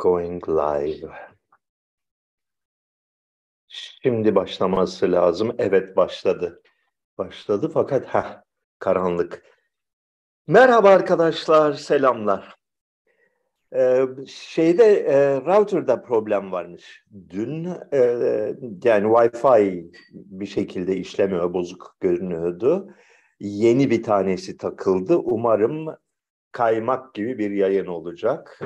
Going live. Şimdi başlaması lazım. Evet başladı. Başladı fakat ha karanlık. Merhaba arkadaşlar, selamlar. Ee, şeyde e, router'da problem varmış. Dün e, yani Wi-Fi bir şekilde işlemiyor, bozuk görünüyordu. Yeni bir tanesi takıldı. Umarım kaymak gibi bir yayın olacak.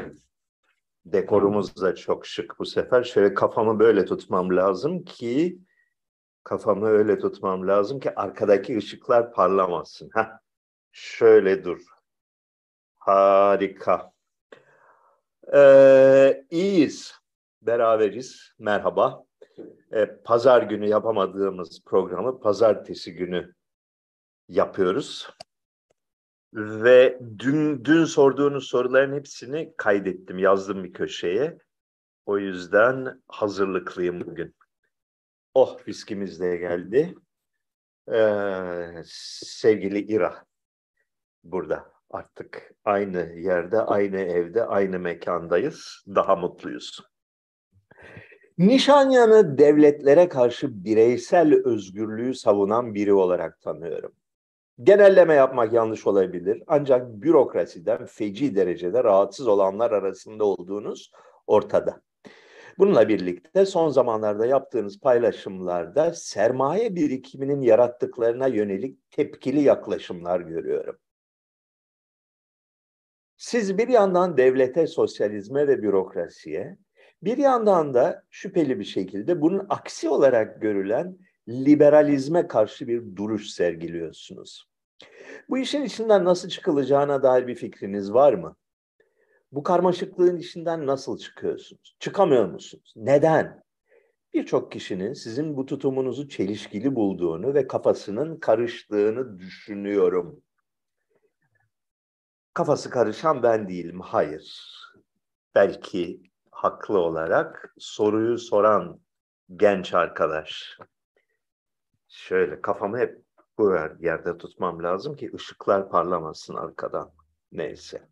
Dekorumuz da çok şık bu sefer. Şöyle kafamı böyle tutmam lazım ki kafamı öyle tutmam lazım ki arkadaki ışıklar parlamasın. Heh. Şöyle dur. Harika. Ee, iyiyiz. Beraberiz. Merhaba. Ee, pazar günü yapamadığımız programı pazartesi günü yapıyoruz. Ve dün dün sorduğunuz soruların hepsini kaydettim, yazdım bir köşeye. O yüzden hazırlıklıyım bugün. Oh viskimiz de geldi. Ee, sevgili İra burada artık aynı yerde, aynı evde, aynı mekandayız. Daha mutluyuz. Nişanyan'ı devletlere karşı bireysel özgürlüğü savunan biri olarak tanıyorum. Genelleme yapmak yanlış olabilir ancak bürokrasiden feci derecede rahatsız olanlar arasında olduğunuz ortada. Bununla birlikte son zamanlarda yaptığınız paylaşımlarda sermaye birikiminin yarattıklarına yönelik tepkili yaklaşımlar görüyorum. Siz bir yandan devlete, sosyalizme ve bürokrasiye, bir yandan da şüpheli bir şekilde bunun aksi olarak görülen liberalizme karşı bir duruş sergiliyorsunuz. Bu işin içinden nasıl çıkılacağına dair bir fikriniz var mı? Bu karmaşıklığın içinden nasıl çıkıyorsunuz? Çıkamıyor musunuz? Neden? Birçok kişinin sizin bu tutumunuzu çelişkili bulduğunu ve kafasının karıştığını düşünüyorum. Kafası karışan ben değilim, hayır. Belki haklı olarak soruyu soran genç arkadaş. Şöyle kafamı hep bu yerde tutmam lazım ki ışıklar parlamasın arkadan. Neyse.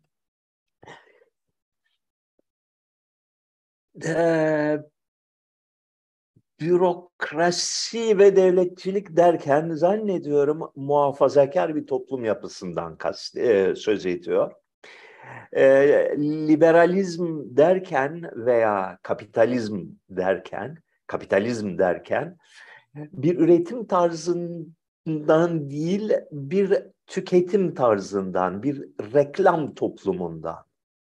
Ee, bürokrasi ve devletçilik derken zannediyorum muhafazakar bir toplum yapısından kast, e, söz ediyor. E, liberalizm derken veya kapitalizm derken, kapitalizm derken bir üretim tarzından değil bir tüketim tarzından, bir reklam toplumundan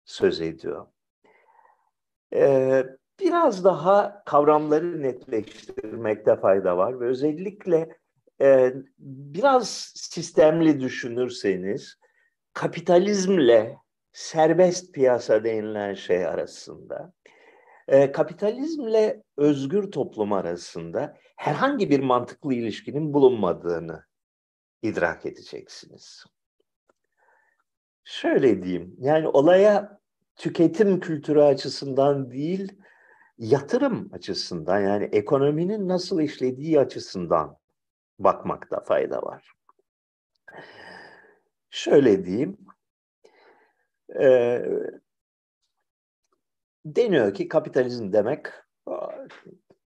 söz ediyor. Ee, biraz daha kavramları netleştirmekte fayda var ve özellikle e, biraz sistemli düşünürseniz kapitalizmle serbest piyasa denilen şey arasında, e, kapitalizmle özgür toplum arasında herhangi bir mantıklı ilişkinin bulunmadığını idrak edeceksiniz. Şöyle diyeyim, yani olaya tüketim kültürü açısından değil, yatırım açısından yani ekonominin nasıl işlediği açısından bakmakta fayda var. Şöyle diyeyim, e, deniyor ki kapitalizm demek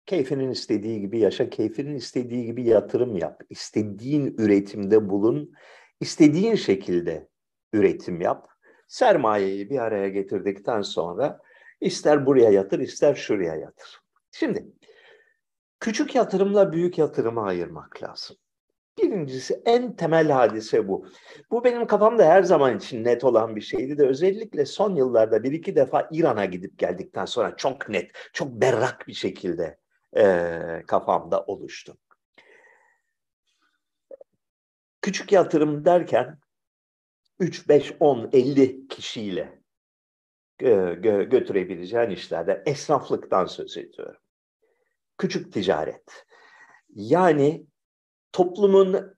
keyfinin istediği gibi yaşa, keyfinin istediği gibi yatırım yap, istediğin üretimde bulun, istediğin şekilde üretim yap. Sermayeyi bir araya getirdikten sonra ister buraya yatır, ister şuraya yatır. Şimdi küçük yatırımla büyük yatırımı ayırmak lazım. Birincisi en temel hadise bu. Bu benim kafamda her zaman için net olan bir şeydi de özellikle son yıllarda bir iki defa İran'a gidip geldikten sonra çok net, çok berrak bir şekilde e, kafamda oluştu. Küçük yatırım derken 3, 5, 10, 50 kişiyle gö götürebileceğin işlerde esnaflıktan söz ediyorum. Küçük ticaret. Yani toplumun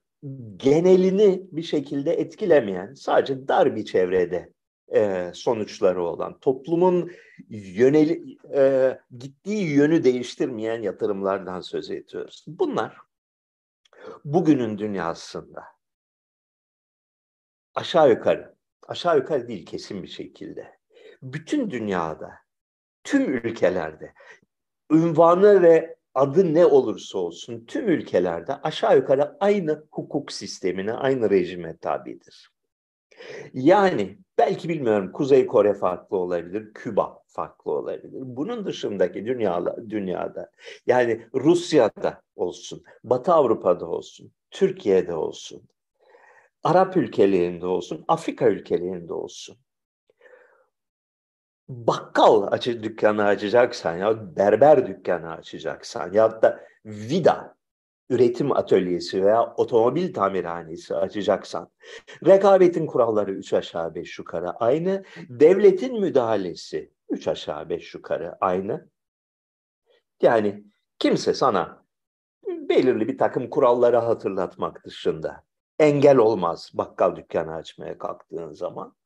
genelini bir şekilde etkilemeyen, sadece dar bir çevrede e, sonuçları olan, toplumun yöneli, e, gittiği yönü değiştirmeyen yatırımlardan söz ediyoruz. Bunlar bugünün dünyasında aşağı yukarı, aşağı yukarı değil kesin bir şekilde, bütün dünyada tüm ülkelerde ünvanı ve adı ne olursa olsun tüm ülkelerde aşağı yukarı aynı hukuk sistemine, aynı rejime tabidir. Yani belki bilmiyorum Kuzey Kore farklı olabilir, Küba farklı olabilir. Bunun dışındaki dünyada, dünyada yani Rusya'da olsun, Batı Avrupa'da olsun, Türkiye'de olsun, Arap ülkelerinde olsun, Afrika ülkelerinde olsun. Bakkal açı dükkanı açacaksan ya berber dükkanı açacaksan ya da vida üretim atölyesi veya otomobil tamirhanesi açacaksan rekabetin kuralları üç aşağı beş yukarı aynı. Devletin müdahalesi üç aşağı beş yukarı aynı. Yani kimse sana belirli bir takım kuralları hatırlatmak dışında engel olmaz bakkal dükkanı açmaya kalktığın zaman.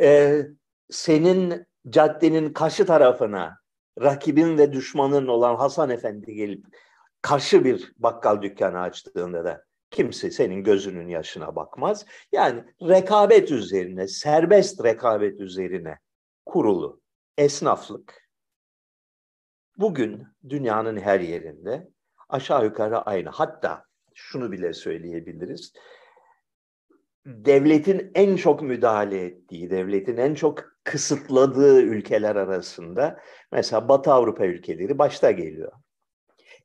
Ee, senin caddenin karşı tarafına rakibin ve düşmanın olan Hasan Efendi gelip karşı bir bakkal dükkanı açtığında da kimse senin gözünün yaşına bakmaz. Yani rekabet üzerine, serbest rekabet üzerine kurulu esnaflık bugün dünyanın her yerinde aşağı yukarı aynı. Hatta şunu bile söyleyebiliriz. Devletin en çok müdahale ettiği, devletin en çok kısıtladığı ülkeler arasında mesela Batı Avrupa ülkeleri başta geliyor.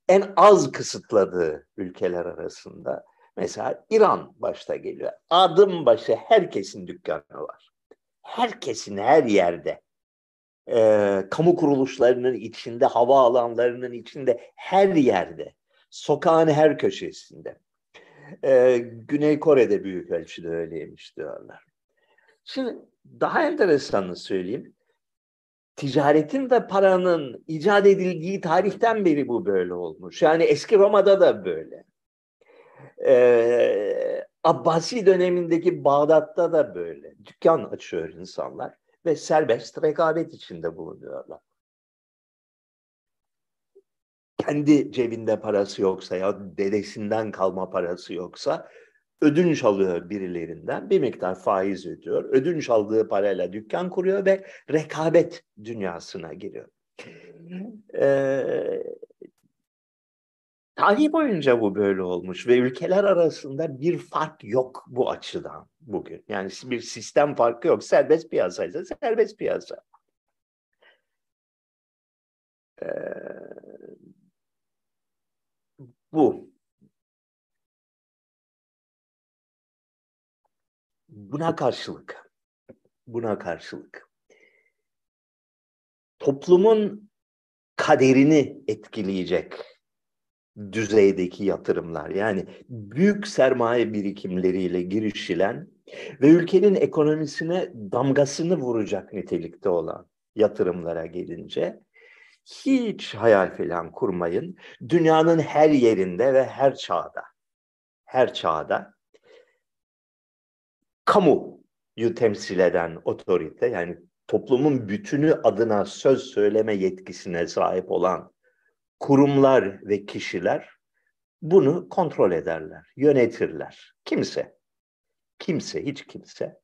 En az kısıtladığı ülkeler arasında mesela İran başta geliyor. Adım başı herkesin dükkanı var. Herkesin her yerde e, kamu kuruluşlarının içinde, hava alanlarının içinde, her yerde, sokağın her köşesinde. E, Güney Kore'de büyük ölçüde öyleymiş diyorlar. Şimdi daha enteresanını söyleyeyim. Ticaretin ve paranın icat edildiği tarihten beri bu böyle olmuş. Yani eski Roma'da da böyle. Ee, Abbasi dönemindeki Bağdat'ta da böyle. Dükkan açıyor insanlar ve serbest rekabet içinde bulunuyorlar. Kendi cebinde parası yoksa ya dedesinden kalma parası yoksa ödünç alıyor birilerinden bir miktar faiz ödüyor. Ödünç aldığı parayla dükkan kuruyor ve rekabet dünyasına giriyor. Ee, tarih boyunca bu böyle olmuş ve ülkeler arasında bir fark yok bu açıdan bugün. Yani bir sistem farkı yok. Serbest piyasaysa serbest piyasa. Ee, bu. Buna karşılık, buna karşılık toplumun kaderini etkileyecek düzeydeki yatırımlar yani büyük sermaye birikimleriyle girişilen ve ülkenin ekonomisine damgasını vuracak nitelikte olan yatırımlara gelince hiç hayal falan kurmayın. Dünyanın her yerinde ve her çağda, her çağda kamuyu temsil eden otorite yani toplumun bütünü adına söz söyleme yetkisine sahip olan kurumlar ve kişiler bunu kontrol ederler, yönetirler. Kimse, kimse, hiç kimse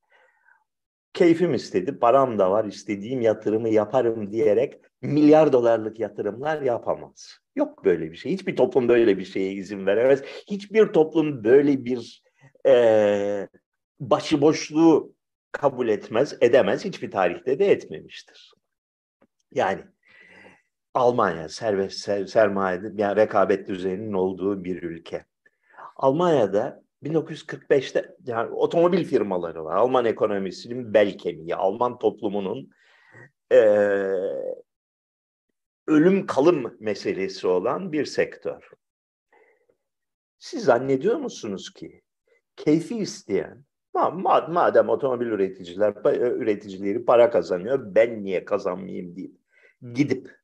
keyfim istedi, param da var, istediğim yatırımı yaparım diyerek milyar dolarlık yatırımlar yapamaz. Yok böyle bir şey. Hiçbir toplum böyle bir şeye izin veremez. Hiçbir toplum böyle bir e, başıboşluğu kabul etmez, edemez. Hiçbir tarihte de etmemiştir. Yani Almanya serbest ser, sermaye yani rekabet düzeninin olduğu bir ülke. Almanya'da 1945'te yani otomobil firmaları var. Alman ekonomisinin bel kemiği, Alman toplumunun e, ölüm kalım meselesi olan bir sektör. Siz zannediyor musunuz ki keyfi isteyen Madem otomobil üreticiler üreticileri para kazanıyor, ben niye kazanmayayım deyip gidip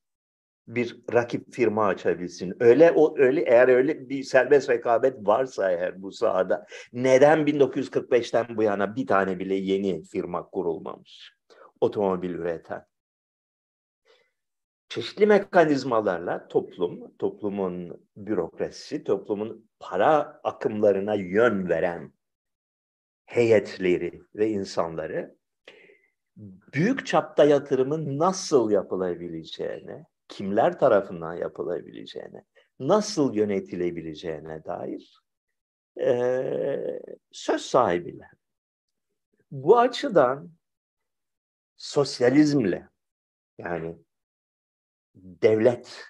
bir rakip firma açabilsin. Öyle o öyle eğer öyle bir serbest rekabet varsa eğer bu sahada neden 1945'ten bu yana bir tane bile yeni firma kurulmamış? Otomobil üreten. Çeşitli mekanizmalarla toplum, toplumun bürokrasisi, toplumun para akımlarına yön veren heyetleri ve insanları büyük çapta yatırımın nasıl yapılabileceğine, kimler tarafından yapılabileceğine, nasıl yönetilebileceğine dair e, söz sahibiler. Bu açıdan sosyalizmle yani devlet,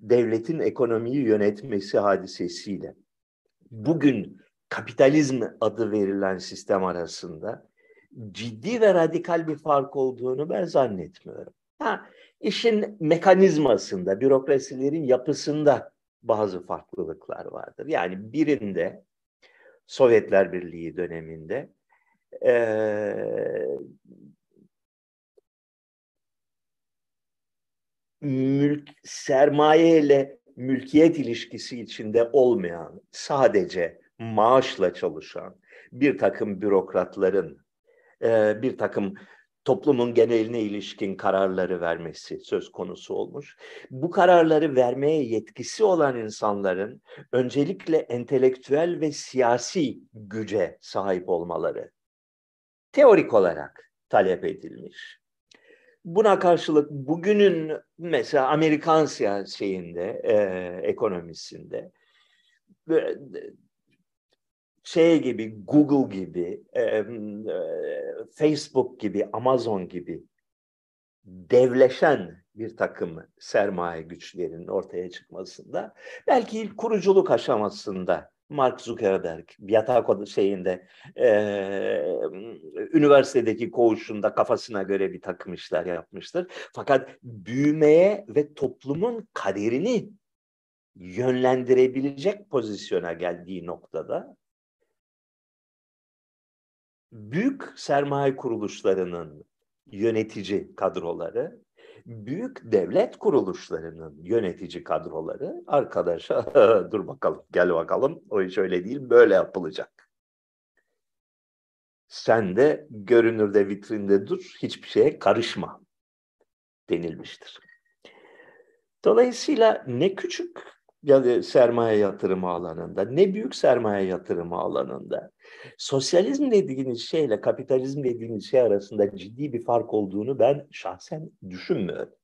devletin ekonomiyi yönetmesi hadisesiyle bugün kapitalizm adı verilen sistem arasında ciddi ve radikal bir fark olduğunu ben zannetmiyorum. Ha, işin mekanizmasında, bürokrasilerin yapısında bazı farklılıklar vardır. Yani birinde Sovyetler Birliği döneminde e, mülk, sermaye ile mülkiyet ilişkisi içinde olmayan, sadece maaşla çalışan bir takım bürokratların e, bir takım toplumun geneline ilişkin kararları vermesi söz konusu olmuş. Bu kararları vermeye yetkisi olan insanların öncelikle entelektüel ve siyasi güce sahip olmaları teorik olarak talep edilmiş. Buna karşılık bugünün mesela Amerikan siyasetinde, e, ekonomisinde şey gibi, Google gibi, e, e, Facebook gibi, Amazon gibi devleşen bir takım sermaye güçlerinin ortaya çıkmasında belki ilk kuruculuk aşamasında Mark Zuckerberg yatak şeyinde e, üniversitedeki koğuşunda kafasına göre bir takım işler yapmıştır. Fakat büyümeye ve toplumun kaderini yönlendirebilecek pozisyona geldiği noktada büyük sermaye kuruluşlarının yönetici kadroları, büyük devlet kuruluşlarının yönetici kadroları arkadaşa dur bakalım gel bakalım o iş öyle değil böyle yapılacak. Sen de görünürde vitrinde dur hiçbir şeye karışma denilmiştir. Dolayısıyla ne küçük ya sermaye yatırımı alanında ne büyük sermaye yatırımı alanında sosyalizm dediğiniz şeyle kapitalizm dediğiniz şey arasında ciddi bir fark olduğunu ben şahsen düşünmüyorum.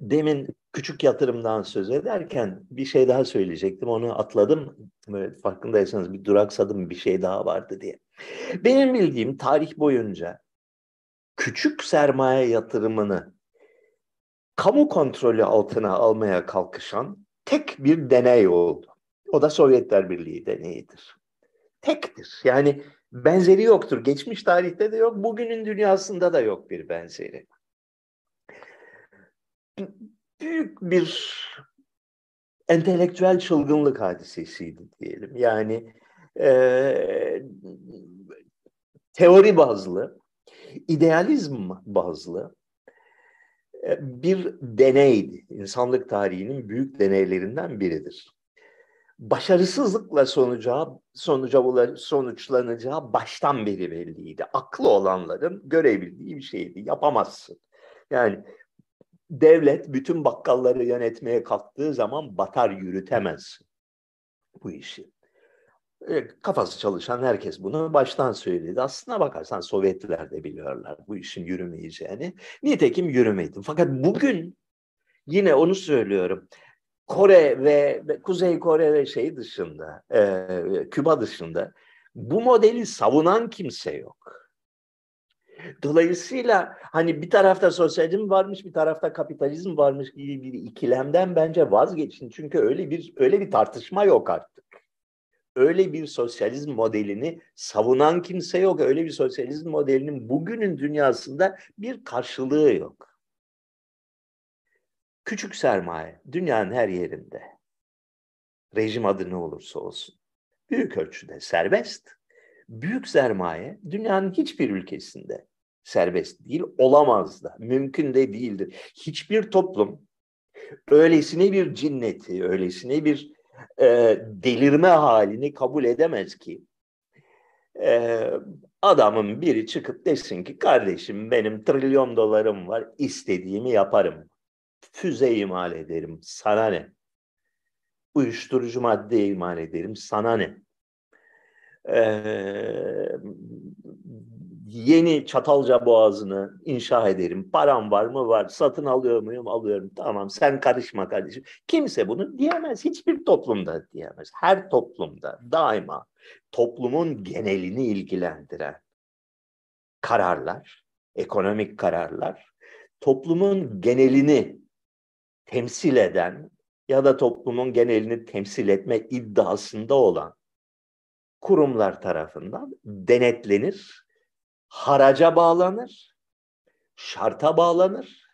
Demin küçük yatırımdan söz ederken bir şey daha söyleyecektim. Onu atladım. Böyle farkındaysanız bir duraksadım bir şey daha vardı diye. Benim bildiğim tarih boyunca küçük sermaye yatırımını kamu kontrolü altına almaya kalkışan tek bir deney oldu. O da Sovyetler Birliği deneyidir. Tektir. Yani benzeri yoktur. Geçmiş tarihte de yok, bugünün dünyasında da yok bir benzeri. Büyük bir entelektüel çılgınlık hadisesiydi diyelim. Yani e, teori bazlı, idealizm bazlı e, bir deneydi. İnsanlık tarihinin büyük deneylerinden biridir başarısızlıkla sonuca, sonuca sonuçlanacağı baştan beri belliydi. Aklı olanların görebildiği bir şeydi. Yapamazsın. Yani devlet bütün bakkalları yönetmeye kalktığı zaman batar yürütemez bu işi. E, kafası çalışan herkes bunu baştan söyledi. Aslına bakarsan Sovyetliler de biliyorlar bu işin yürümeyeceğini. Nitekim yürümedi. Fakat bugün yine onu söylüyorum. Kore ve Kuzey Kore ve şey dışında, e, Küba dışında bu modeli savunan kimse yok. Dolayısıyla hani bir tarafta sosyalizm varmış, bir tarafta kapitalizm varmış gibi bir ikilemden bence vazgeçin. Çünkü öyle bir öyle bir tartışma yok artık. Öyle bir sosyalizm modelini savunan kimse yok. Öyle bir sosyalizm modelinin bugünün dünyasında bir karşılığı yok. Küçük sermaye dünyanın her yerinde. Rejim adı ne olursa olsun. Büyük ölçüde serbest. Büyük sermaye dünyanın hiçbir ülkesinde serbest değil, olamaz da, mümkün de değildir. Hiçbir toplum öylesine bir cinneti, öylesine bir e, delirme halini kabul edemez ki e, adamın biri çıkıp desin ki kardeşim benim trilyon dolarım var istediğimi yaparım füze imal ederim, sana ne? Uyuşturucu madde imal ederim, sana ne? Ee, yeni Çatalca Boğazı'nı inşa ederim. Param var mı? Var. Satın alıyor muyum? Alıyorum. Tamam sen karışma kardeşim. Kimse bunu diyemez. Hiçbir toplumda diyemez. Her toplumda daima toplumun genelini ilgilendiren kararlar, ekonomik kararlar, toplumun genelini temsil eden ya da toplumun genelini temsil etme iddiasında olan kurumlar tarafından denetlenir, haraca bağlanır, şarta bağlanır.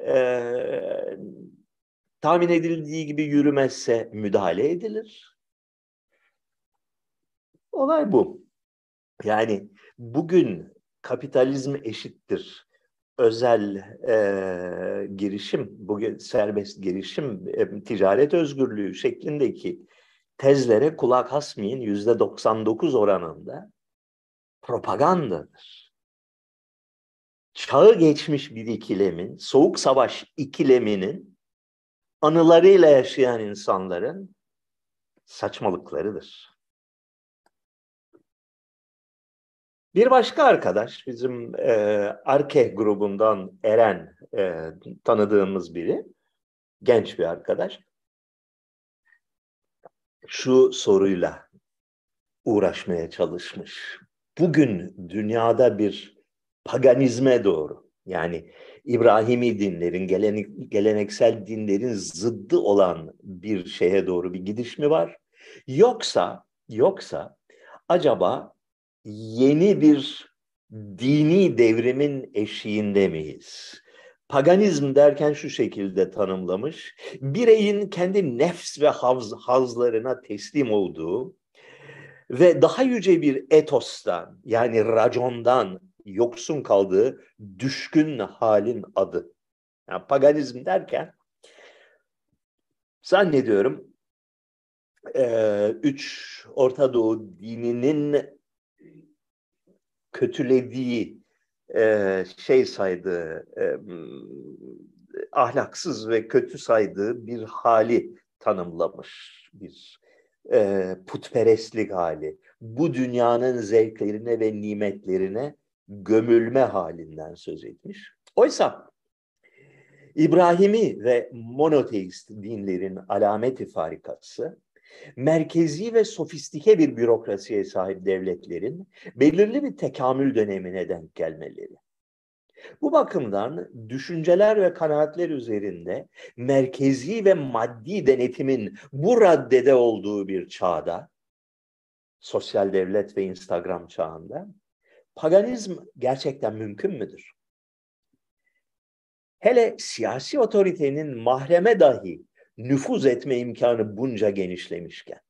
Ee, tahmin edildiği gibi yürümezse müdahale edilir. Olay bu. Yani bugün kapitalizm eşittir. Özel e, girişim, bugün serbest girişim, e, ticaret özgürlüğü şeklindeki tezlere kulak asmayın yüzde 99 oranında propagandadır. Çağı geçmiş bir ikilemin, soğuk savaş ikileminin anılarıyla yaşayan insanların saçmalıklarıdır. Bir başka arkadaş, bizim e, Arke grubundan Eren e, tanıdığımız biri, genç bir arkadaş şu soruyla uğraşmaya çalışmış. Bugün dünyada bir paganizme doğru yani İbrahimi dinlerin, gelenek, geleneksel dinlerin zıddı olan bir şeye doğru bir gidiş mi var? Yoksa yoksa acaba yeni bir dini devrimin eşiğinde miyiz? paganizm derken şu şekilde tanımlamış. Bireyin kendi nefs ve haz, hazlarına teslim olduğu ve daha yüce bir etostan yani racondan yoksun kaldığı düşkün halin adı. Yani paganizm derken zannediyorum üç Orta Doğu dininin kötülediği e, şey saydığı, e, ahlaksız ve kötü saydığı bir hali tanımlamış. Bir e, putperestlik hali. Bu dünyanın zevklerine ve nimetlerine gömülme halinden söz etmiş. Oysa İbrahimi ve monoteist dinlerin alameti farikası merkezi ve sofistike bir bürokrasiye sahip devletlerin belirli bir tekamül dönemine denk gelmeleri. Bu bakımdan düşünceler ve kanaatler üzerinde merkezi ve maddi denetimin bu raddede olduğu bir çağda, sosyal devlet ve Instagram çağında, paganizm gerçekten mümkün müdür? Hele siyasi otoritenin mahreme dahi nüfuz etme imkanı bunca genişlemişken.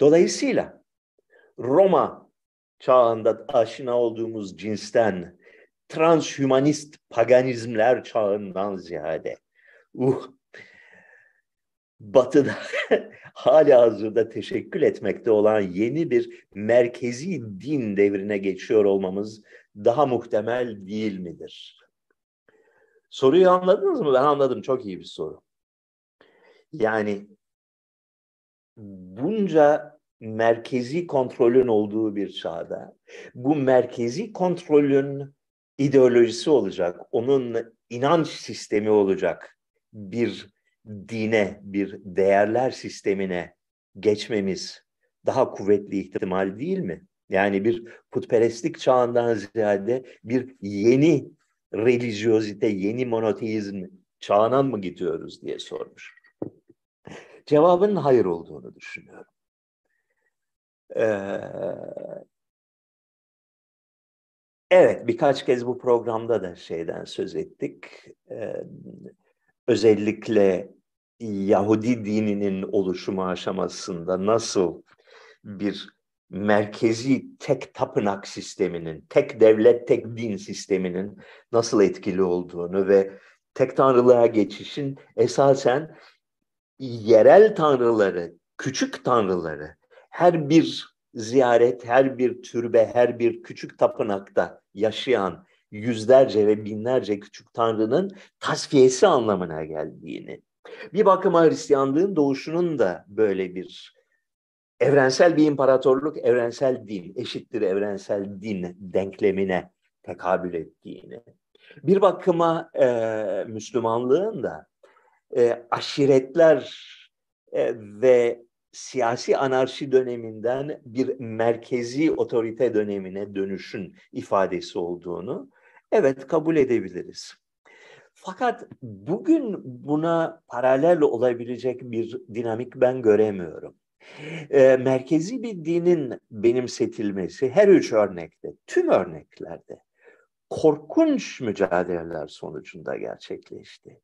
Dolayısıyla Roma çağında aşina olduğumuz cinsten transhümanist paganizmler çağından ziyade uh, batıda hala hazırda teşekkül etmekte olan yeni bir merkezi din devrine geçiyor olmamız daha muhtemel değil midir? Soruyu anladınız mı? Ben anladım. Çok iyi bir soru. Yani bunca merkezi kontrolün olduğu bir çağda bu merkezi kontrolün ideolojisi olacak, onun inanç sistemi olacak bir dine, bir değerler sistemine geçmemiz daha kuvvetli ihtimal değil mi? Yani bir putperestlik çağından ziyade bir yeni relijiozite, yeni monoteizm çağına mı gidiyoruz diye sormuş. Cevabının hayır olduğunu düşünüyorum. Ee, evet, birkaç kez bu programda da şeyden söz ettik. Ee, özellikle Yahudi dininin oluşumu aşamasında nasıl bir merkezi tek tapınak sisteminin, tek devlet, tek din sisteminin nasıl etkili olduğunu ve tek tanrılığa geçişin esasen yerel tanrıları, küçük tanrıları her bir ziyaret, her bir türbe, her bir küçük tapınakta yaşayan yüzlerce ve binlerce küçük tanrının tasfiyesi anlamına geldiğini. Bir bakıma Hristiyanlığın doğuşunun da böyle bir evrensel bir imparatorluk, evrensel din, eşittir evrensel din denklemine tekabül ettiğini, bir bakıma e, Müslümanlığın da e, aşiretler e, ve siyasi anarşi döneminden bir merkezi otorite dönemine dönüşün ifadesi olduğunu evet kabul edebiliriz. Fakat bugün buna paralel olabilecek bir dinamik ben göremiyorum. E, merkezi bir dinin benimsetilmesi her üç örnekte, tüm örneklerde korkunç mücadeleler sonucunda gerçekleşti.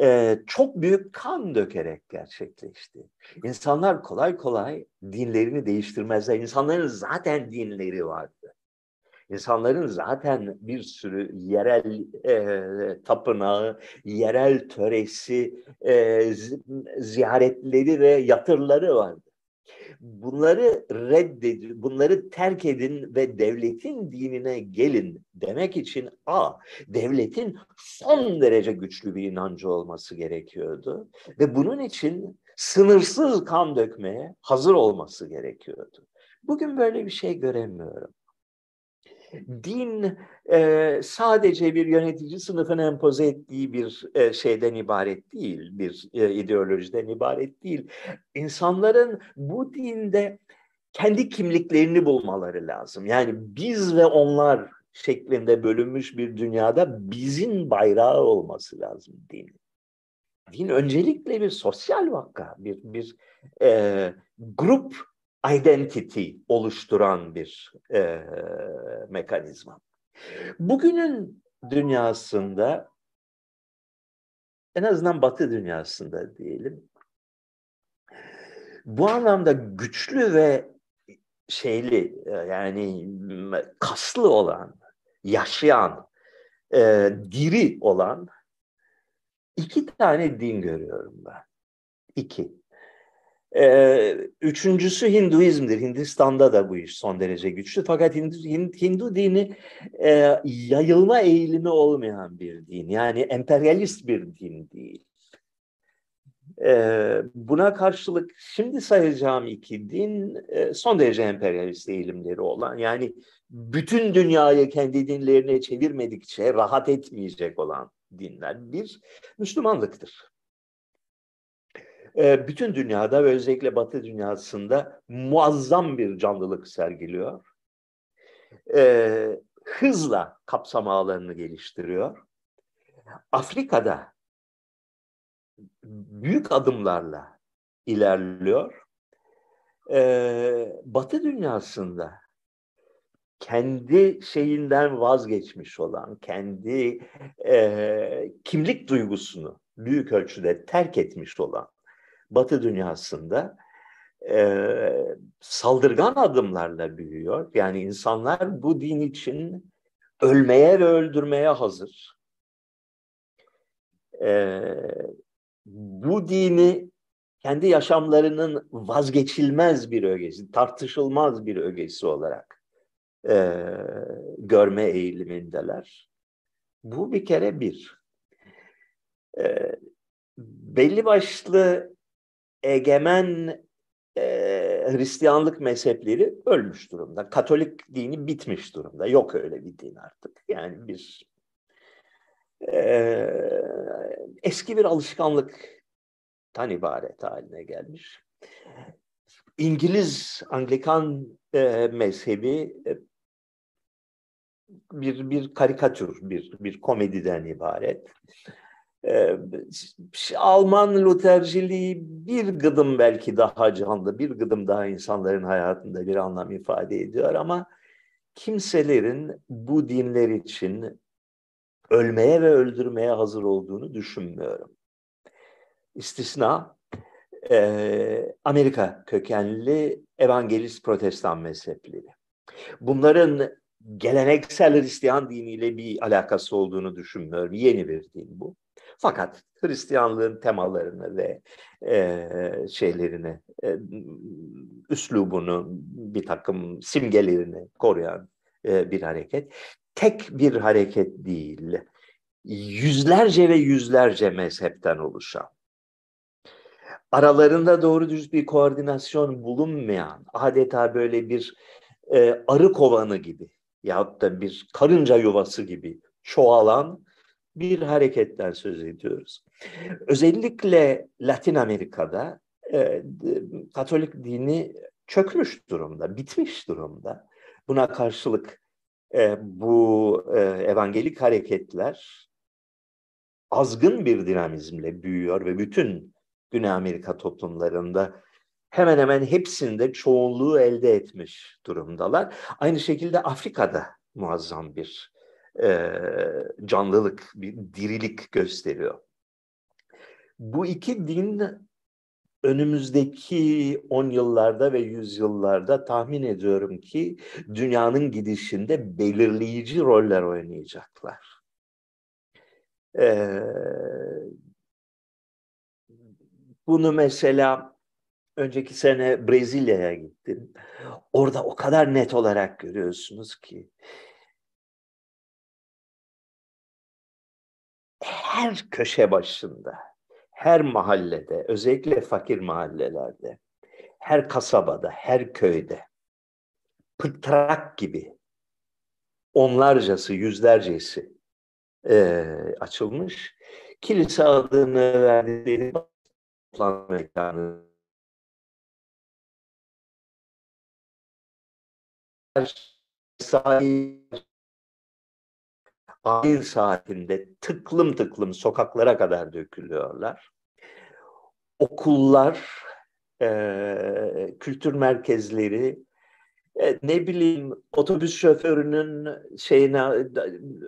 Ee, çok büyük kan dökerek gerçekleşti. İnsanlar kolay kolay dinlerini değiştirmezler. İnsanların zaten dinleri vardı. İnsanların zaten bir sürü yerel e, tapınağı, yerel töresi, e, ziyaretleri ve yatırları vardı bunları reddedin, bunları terk edin ve devletin dinine gelin demek için a devletin son derece güçlü bir inancı olması gerekiyordu ve bunun için sınırsız kan dökmeye hazır olması gerekiyordu. Bugün böyle bir şey göremiyorum din e, sadece bir yönetici sınıfın empoze ettiği bir e, şeyden ibaret değil, bir e, ideolojiden ibaret değil. İnsanların bu dinde kendi kimliklerini bulmaları lazım. Yani biz ve onlar şeklinde bölünmüş bir dünyada bizim bayrağı olması lazım din. Din öncelikle bir sosyal vaka, bir bir e, grup identity oluşturan bir e, mekanizma. Bugünün dünyasında en azından Batı dünyasında diyelim bu anlamda güçlü ve şeyli yani kaslı olan, yaşayan, e, diri olan iki tane din görüyorum ben. İki. Ee, üçüncüsü Hinduizmdir. Hindistan'da da bu iş son derece güçlü. Fakat Hindu, Hindu dini e, yayılma eğilimi olmayan bir din. Yani emperyalist bir din değil. E, buna karşılık şimdi sayacağım iki din e, son derece emperyalist eğilimleri olan yani bütün dünyayı kendi dinlerine çevirmedikçe rahat etmeyecek olan dinler. Bir Müslümanlıktır. Ee, bütün dünyada ve özellikle Batı dünyasında muazzam bir canlılık sergiliyor. Ee, hızla kapsama alanını geliştiriyor. Afrika'da büyük adımlarla ilerliyor. Ee, Batı dünyasında kendi şeyinden vazgeçmiş olan, kendi e, kimlik duygusunu büyük ölçüde terk etmiş olan Batı dünyasında e, saldırgan adımlarla büyüyor. Yani insanlar bu din için ölmeye ve öldürmeye hazır. E, bu dini kendi yaşamlarının vazgeçilmez bir ögesi, tartışılmaz bir ögesi olarak e, görme eğilimindeler. Bu bir kere bir. E, belli başlı egemen e, Hristiyanlık mezhepleri ölmüş durumda. Katolik dini bitmiş durumda. Yok öyle bir din artık. Yani bir e, eski bir alışkanlıktan ibaret haline gelmiş. İngiliz Anglikan e, mezhebi e, bir bir karikatür, bir bir komediden ibaret. Ee, Alman Luterciliği bir gıdım belki daha canlı, bir gıdım daha insanların hayatında bir anlam ifade ediyor ama kimselerin bu dinler için ölmeye ve öldürmeye hazır olduğunu düşünmüyorum. İstisna e, Amerika kökenli evangelist protestan mezhepleri. Bunların geleneksel Hristiyan diniyle bir alakası olduğunu düşünmüyorum. Yeni bir din bu. Fakat Hristiyanlığın temalarını ve e, şeylerini, e, üslubunu, bir takım simgelerini koruyan e, bir hareket. Tek bir hareket değil, yüzlerce ve yüzlerce mezhepten oluşan aralarında doğru düz bir koordinasyon bulunmayan, adeta böyle bir e, arı kovanı gibi yahut da bir karınca yuvası gibi çoğalan bir hareketten söz ediyoruz. Özellikle Latin Amerika'da e, Katolik dini çökmüş durumda, bitmiş durumda. Buna karşılık e, bu e, evangelik hareketler azgın bir dinamizmle büyüyor ve bütün Güney Amerika toplumlarında hemen hemen hepsinde çoğunluğu elde etmiş durumdalar. Aynı şekilde Afrika'da muazzam bir e, canlılık, bir dirilik gösteriyor. Bu iki din önümüzdeki 10 yıllarda ve 100 yıllarda tahmin ediyorum ki dünyanın gidişinde belirleyici roller oynayacaklar. Ee, bunu mesela önceki sene Brezilya'ya gittim. Orada o kadar net olarak görüyorsunuz ki her köşe başında, her mahallede, özellikle fakir mahallelerde, her kasabada, her köyde pıtrak gibi onlarcası, yüzlercesi e, açılmış. Kilise adını verdikleri toplanma mekanı sahip ayin saatinde tıklım tıklım sokaklara kadar dökülüyorlar. Okullar, e, kültür merkezleri, e, ne bileyim otobüs şoförünün şeyine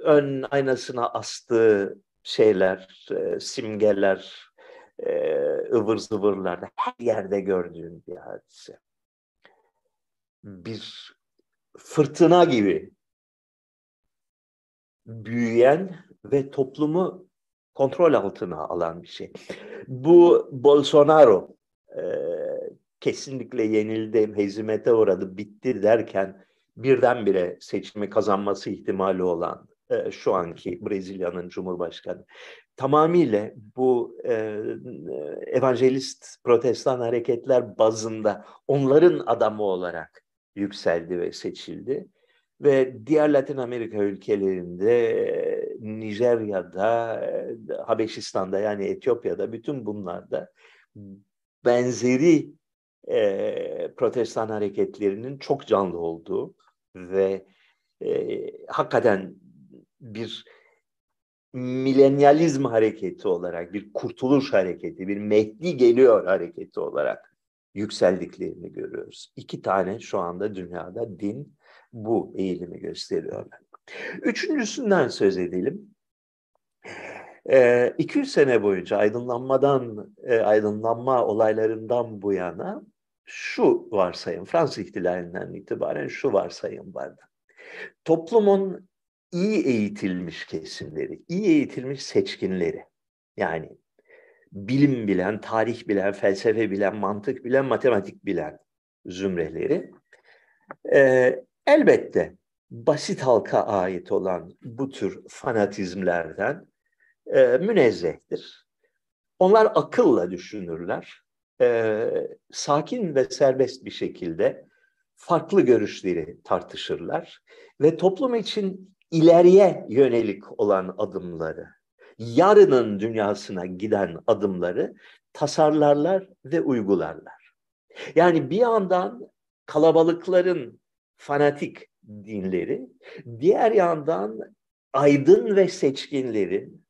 ön aynasına astığı şeyler, e, simgeler, e, ıvır zıvırlarda her yerde gördüğün bir hadise. Bir fırtına gibi büyüyen ve toplumu kontrol altına alan bir şey. Bu Bolsonaro e, kesinlikle yenildi, hezimete uğradı, bitti derken birdenbire seçimi kazanması ihtimali olan e, şu anki Brezilya'nın Cumhurbaşkanı tamamıyla bu e, evangelist protestan hareketler bazında onların adamı olarak yükseldi ve seçildi. Ve diğer Latin Amerika ülkelerinde, Nijerya'da, Habeşistan'da yani Etiyopya'da bütün bunlarda benzeri e, protestan hareketlerinin çok canlı olduğu ve e, hakikaten bir milenyalizm hareketi olarak, bir kurtuluş hareketi, bir Mehdi geliyor hareketi olarak yükseldiklerini görüyoruz. İki tane şu anda dünyada din bu eğilimi gösteriyorlar. Üçüncüsünden söz edelim. E, 200 sene boyunca aydınlanmadan, e, aydınlanma olaylarından bu yana şu varsayım, Fransız ihtilalinden itibaren şu varsayım vardı. Toplumun iyi eğitilmiş kesimleri, iyi eğitilmiş seçkinleri, yani bilim bilen, tarih bilen, felsefe bilen, mantık bilen, matematik bilen zümreleri e, elbette basit halka ait olan bu tür fanatizmlerden e, münezzehtir. Onlar akılla düşünürler. E, sakin ve serbest bir şekilde farklı görüşleri tartışırlar ve toplum için ileriye yönelik olan adımları, yarının dünyasına giden adımları tasarlarlar ve uygularlar. Yani bir yandan kalabalıkların fanatik dinleri, diğer yandan aydın ve seçkinlerin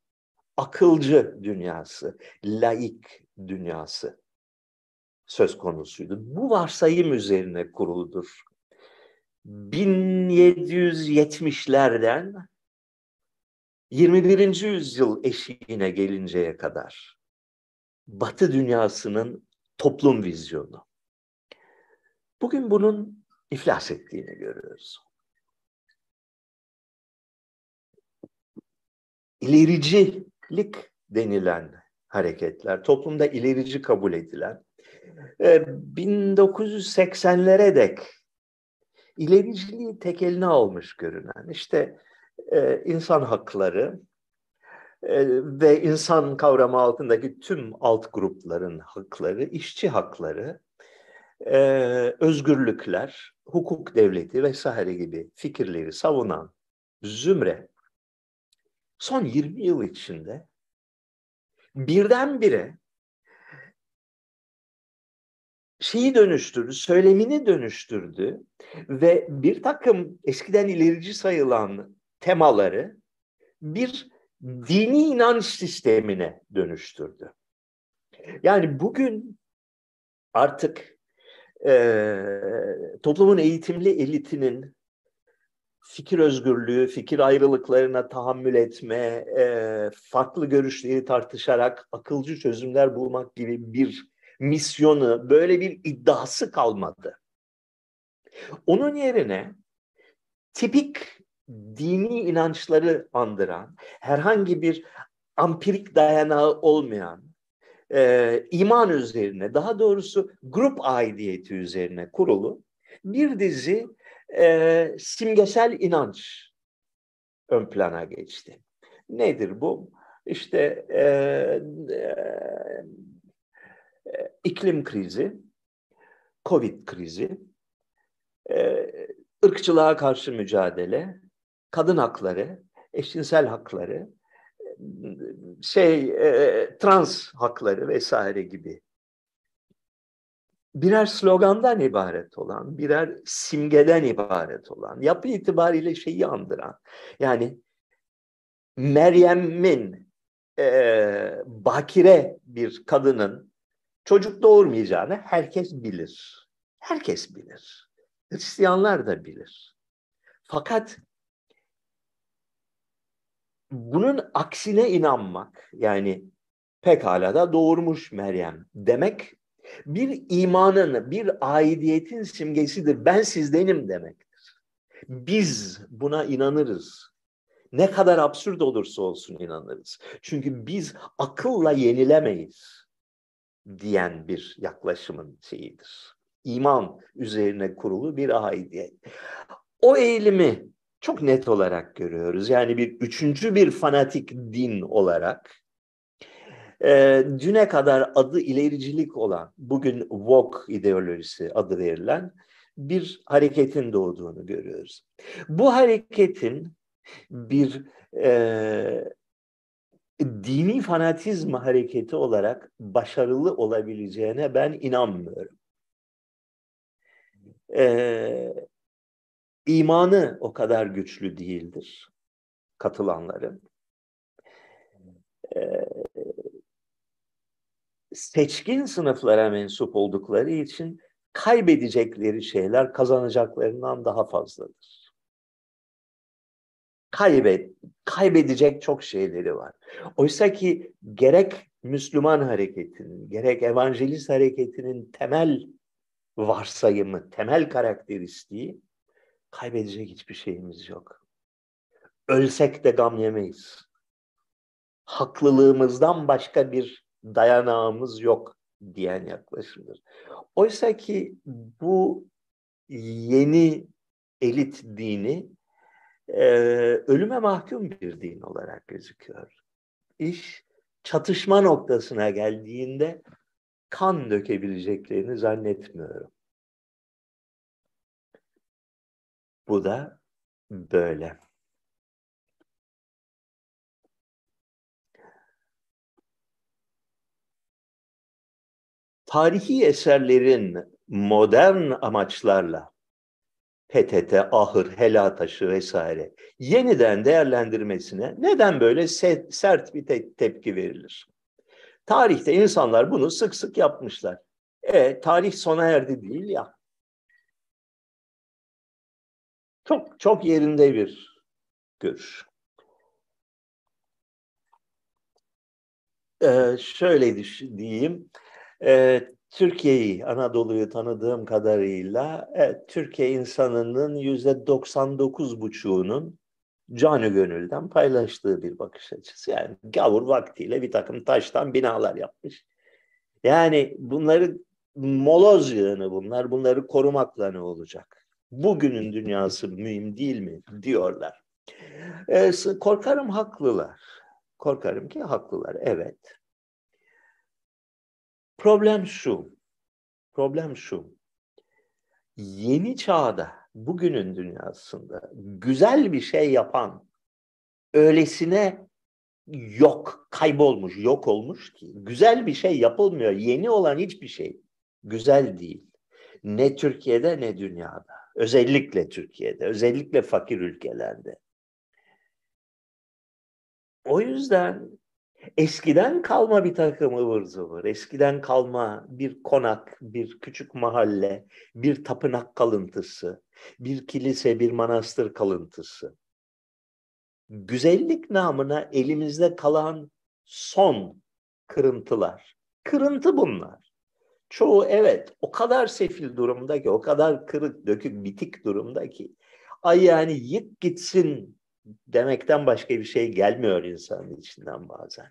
akılcı dünyası, laik dünyası söz konusuydu. Bu varsayım üzerine kuruludur. 1770'lerden 21. yüzyıl eşiğine gelinceye kadar Batı dünyasının toplum vizyonu. Bugün bunun iflas ettiğini görüyoruz. İlericilik denilen hareketler, toplumda ilerici kabul edilen, 1980'lere e, dek ilericiliği tek eline almış görünen, işte e, insan hakları, e, ve insan kavramı altındaki tüm alt grupların hakları, işçi hakları, e, özgürlükler, hukuk devleti vesaire gibi fikirleri savunan zümre son 20 yıl içinde birdenbire şeyi dönüştürdü, söylemini dönüştürdü ve bir takım eskiden ilerici sayılan temaları bir dini inanç sistemine dönüştürdü. Yani bugün artık e, toplumun eğitimli elitinin fikir özgürlüğü, fikir ayrılıklarına tahammül etme, e, farklı görüşleri tartışarak akılcı çözümler bulmak gibi bir misyonu, böyle bir iddiası kalmadı. Onun yerine tipik dini inançları andıran, herhangi bir ampirik dayanağı olmayan, e, iman üzerine, daha doğrusu grup aidiyeti üzerine kurulu bir dizi e, simgesel inanç ön plana geçti. Nedir bu? İşte e, e, iklim krizi, Covid krizi, e, ırkçılığa karşı mücadele, kadın hakları, eşcinsel hakları, şey e, trans hakları vesaire gibi birer slogandan ibaret olan, birer simgeden ibaret olan, yapı itibariyle şeyi andıran, yani Meryem'in e, bakire bir kadının çocuk doğurmayacağını herkes bilir. Herkes bilir. Hristiyanlar da bilir. Fakat bunun aksine inanmak, yani pekala da doğurmuş Meryem demek bir imanın, bir aidiyetin simgesidir. Ben sizdenim demektir. Biz buna inanırız. Ne kadar absürt olursa olsun inanırız. Çünkü biz akılla yenilemeyiz diyen bir yaklaşımın şeyidir. İman üzerine kurulu bir aidiyet. O eğilimi çok net olarak görüyoruz. Yani bir üçüncü bir fanatik din olarak e, düne kadar adı ilericilik olan, bugün woke ideolojisi adı verilen bir hareketin doğduğunu görüyoruz. Bu hareketin bir e, dini fanatizm hareketi olarak başarılı olabileceğine ben inanmıyorum. Ee, imanı o kadar güçlü değildir katılanların. Ee, seçkin sınıflara mensup oldukları için kaybedecekleri şeyler kazanacaklarından daha fazladır. Kaybet, kaybedecek çok şeyleri var. Oysa ki gerek Müslüman hareketinin, gerek evangelist hareketinin temel varsayımı, temel karakteristiği kaybedecek hiçbir şeyimiz yok. Ölsek de gam yemeyiz. Haklılığımızdan başka bir dayanağımız yok diyen yaklaşımdır. Oysa ki bu yeni elit dini e, ölüme mahkum bir din olarak gözüküyor. İş çatışma noktasına geldiğinde kan dökebileceklerini zannetmiyorum. Bu da böyle. tarihi eserlerin modern amaçlarla PTT, ahır, hela taşı vesaire yeniden değerlendirmesine neden böyle sert bir te- tepki verilir? Tarihte insanlar bunu sık sık yapmışlar. E tarih sona erdi değil ya. Çok çok yerinde bir görüş. Ee, şöyle diyeyim. E, Türkiye'yi, Anadolu'yu tanıdığım kadarıyla e, Türkiye insanının yüzde 99 buçuğunun canı gönülden paylaştığı bir bakış açısı. Yani gavur vaktiyle bir takım taştan binalar yapmış. Yani bunları moloz yığını bunlar, bunları korumakla ne olacak? Bugünün dünyası mühim değil mi diyorlar. E, korkarım haklılar. Korkarım ki haklılar. Evet. Problem şu. Problem şu. Yeni çağda, bugünün dünyasında güzel bir şey yapan öylesine yok, kaybolmuş, yok olmuş ki güzel bir şey yapılmıyor. Yeni olan hiçbir şey güzel değil. Ne Türkiye'de ne dünyada. Özellikle Türkiye'de, özellikle fakir ülkelerde. O yüzden eskiden kalma bir takım ıvır zıvır, eskiden kalma bir konak, bir küçük mahalle, bir tapınak kalıntısı, bir kilise, bir manastır kalıntısı. Güzellik namına elimizde kalan son kırıntılar. Kırıntı bunlar. Çoğu evet o kadar sefil durumda ki, o kadar kırık, dökük, bitik durumda ki. Ay yani yık gitsin demekten başka bir şey gelmiyor insanın içinden bazen.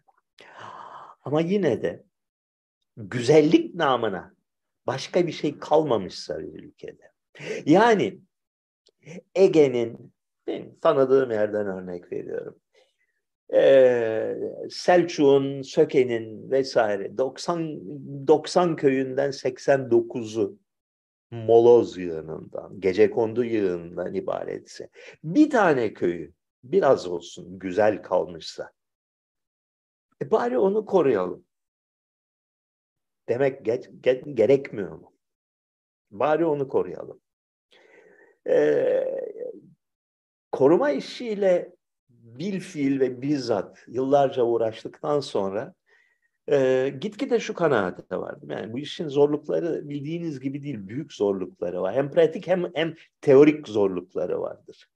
Ama yine de güzellik namına başka bir şey kalmamışsa bir ülkede. Yani Ege'nin tanıdığım yerden örnek veriyorum. Ee, Selçuk'un, Söke'nin vesaire 90 90 köyünden 89'u moloz yığınından, gece kondu yığınından ibaretse bir tane köyü biraz olsun güzel kalmışsa e bari onu koruyalım. Demek ge- ge- gerekmiyor mu? Bari onu koruyalım. Ee, koruma işiyle bil fiil ve bizzat yıllarca uğraştıktan sonra e, gitgide şu kanaate vardım. Yani bu işin zorlukları bildiğiniz gibi değil, büyük zorlukları var. Hem pratik hem, hem teorik zorlukları vardır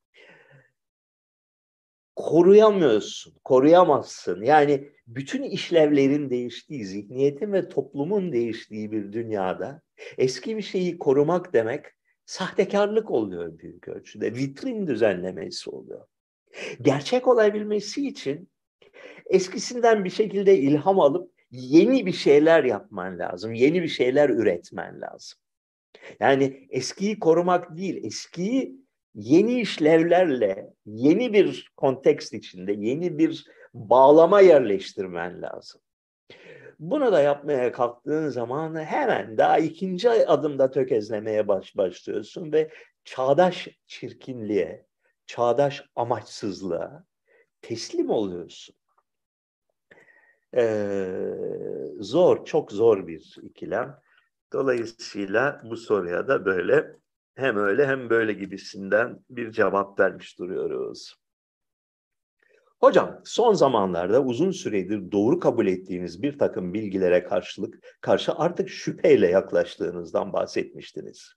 koruyamıyorsun, koruyamazsın. Yani bütün işlevlerin değiştiği, zihniyetin ve toplumun değiştiği bir dünyada eski bir şeyi korumak demek sahtekarlık oluyor büyük ölçüde. Vitrin düzenlemesi oluyor. Gerçek olabilmesi için eskisinden bir şekilde ilham alıp yeni bir şeyler yapman lazım. Yeni bir şeyler üretmen lazım. Yani eskiyi korumak değil, eskiyi yeni işlevlerle, yeni bir kontekst içinde, yeni bir bağlama yerleştirmen lazım. Bunu da yapmaya kalktığın zaman hemen daha ikinci adımda tökezlemeye baş başlıyorsun ve çağdaş çirkinliğe, çağdaş amaçsızlığa teslim oluyorsun. Ee, zor, çok zor bir ikilem. Dolayısıyla bu soruya da böyle hem öyle hem böyle gibisinden bir cevap vermiş duruyoruz. Hocam son zamanlarda uzun süredir doğru kabul ettiğiniz bir takım bilgilere karşılık karşı artık şüpheyle yaklaştığınızdan bahsetmiştiniz.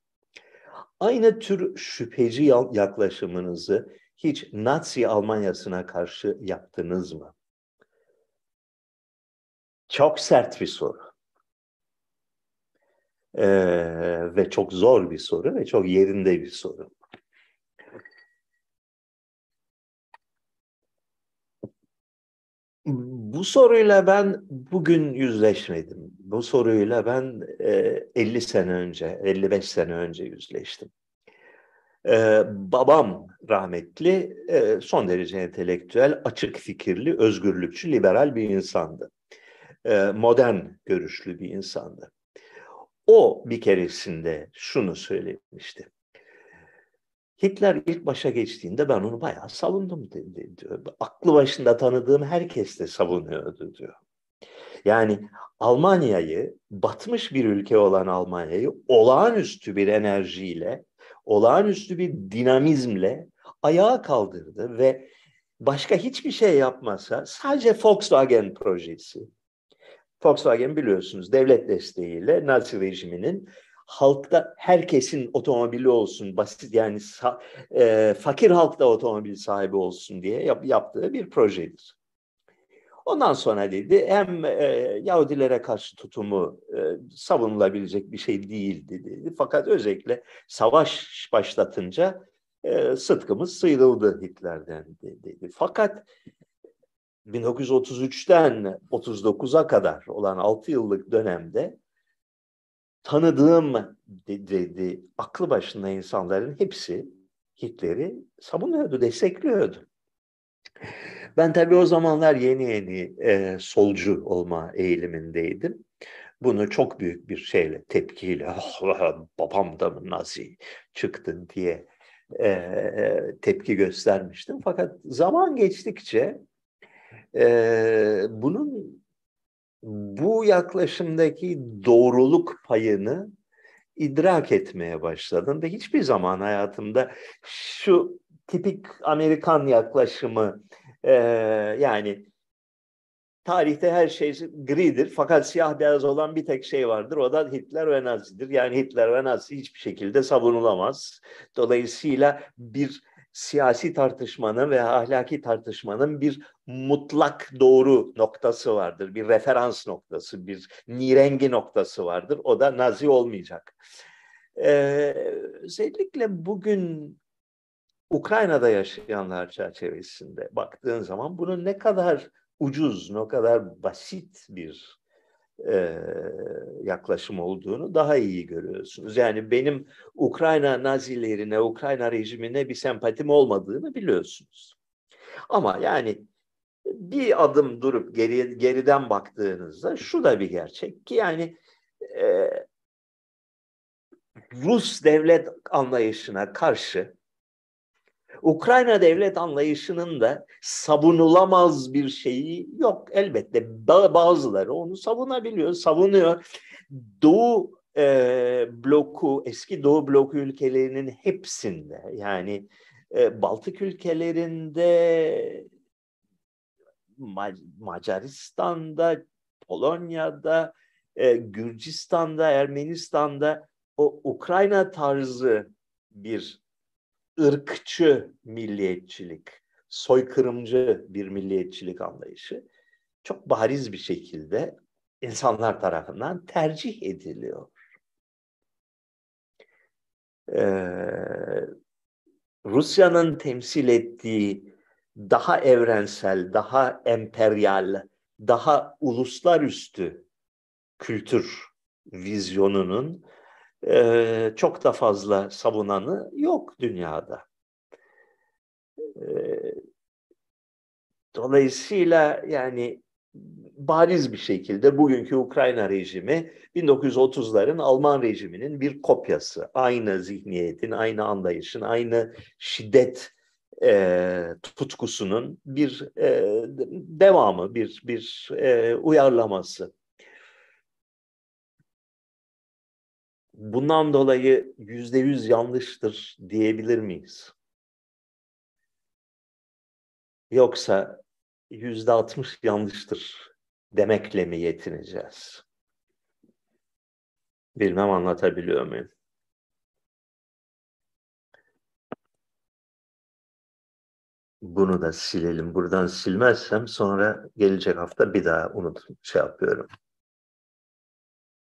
Aynı tür şüpheci yaklaşımınızı hiç Nazi Almanyası'na karşı yaptınız mı? Çok sert bir soru. Ee, ve çok zor bir soru ve çok yerinde bir soru. Bu soruyla ben bugün yüzleşmedim. Bu soruyla ben e, 50 sene önce, 55 sene önce yüzleştim. Ee, babam rahmetli, e, son derece entelektüel, açık fikirli, özgürlükçü, liberal bir insandı. E, modern görüşlü bir insandı. O bir keresinde şunu söylemişti. Hitler ilk başa geçtiğinde ben onu bayağı savundum dedi diyor. Aklı başında tanıdığım herkes de savunuyordu diyor. Yani Almanya'yı, batmış bir ülke olan Almanya'yı olağanüstü bir enerjiyle, olağanüstü bir dinamizmle ayağa kaldırdı ve başka hiçbir şey yapmasa sadece Volkswagen projesi, Volkswagen biliyorsunuz devlet desteğiyle Nazi rejiminin halkta herkesin otomobili olsun, basit yani e, fakir halk da otomobil sahibi olsun diye yap, yaptığı bir projedir. Ondan sonra dedi hem e, Yahudilere karşı tutumu e, savunulabilecek bir şey değildi dedi. Fakat özellikle savaş başlatınca e, sıtkımız sıyrıldı Hitler'den dedi. Fakat 1933'ten 39'a kadar olan 6 yıllık dönemde tanıdığım dedi, aklı başında insanların hepsi Hitler'i savunuyordu, destekliyordu. Ben tabii o zamanlar yeni yeni e, solcu olma eğilimindeydim. Bunu çok büyük bir şeyle, tepkiyle, oh, babam da mı Nazi çıktı diye e, tepki göstermiştim. Fakat zaman geçtikçe e, bunun bu yaklaşımdaki doğruluk payını idrak etmeye başladım ve hiçbir zaman hayatımda şu tipik Amerikan yaklaşımı e, yani tarihte her şey gridir fakat siyah beyaz olan bir tek şey vardır o da Hitler ve Nazi'dir. Yani Hitler ve Nazi hiçbir şekilde savunulamaz. Dolayısıyla bir siyasi tartışmanın ve ahlaki tartışmanın bir mutlak doğru noktası vardır. Bir referans noktası, bir nirengi noktası vardır. O da Nazi olmayacak. Ee, özellikle bugün Ukrayna'da yaşayanlar çerçevesinde baktığın zaman bunun ne kadar ucuz, ne kadar basit bir e, yaklaşım olduğunu daha iyi görüyorsunuz. Yani benim Ukrayna Nazilerine, Ukrayna rejimine bir sempatim olmadığını biliyorsunuz. Ama yani bir adım durup geri, geriden baktığınızda şu da bir gerçek ki yani e, Rus devlet anlayışına karşı Ukrayna devlet anlayışının da savunulamaz bir şeyi yok. Elbette bazıları onu savunabiliyor, savunuyor. Doğu e, bloku, eski Doğu bloku ülkelerinin hepsinde yani e, Baltık ülkelerinde, Macaristan'da, Polonya'da, e, Gürcistan'da, Ermenistan'da o Ukrayna tarzı bir ırkçı milliyetçilik, soykırımcı bir milliyetçilik anlayışı çok bariz bir şekilde insanlar tarafından tercih ediliyor. Ee, Rusya'nın temsil ettiği daha evrensel, daha emperyal, daha uluslarüstü kültür vizyonunun e, çok da fazla savunanı yok dünyada. E, dolayısıyla yani bariz bir şekilde bugünkü Ukrayna rejimi 1930'ların Alman rejiminin bir kopyası. Aynı zihniyetin, aynı anlayışın, aynı şiddet e, tutkusunun bir e, devamı, bir bir e, uyarlaması. Bundan dolayı yüzde yüz yanlıştır diyebilir miyiz? Yoksa yüzde altmış yanlıştır demekle mi yetineceğiz? Bilmem anlatabiliyor muyum? Bunu da silelim. Buradan silmezsem sonra gelecek hafta bir daha unut şey yapıyorum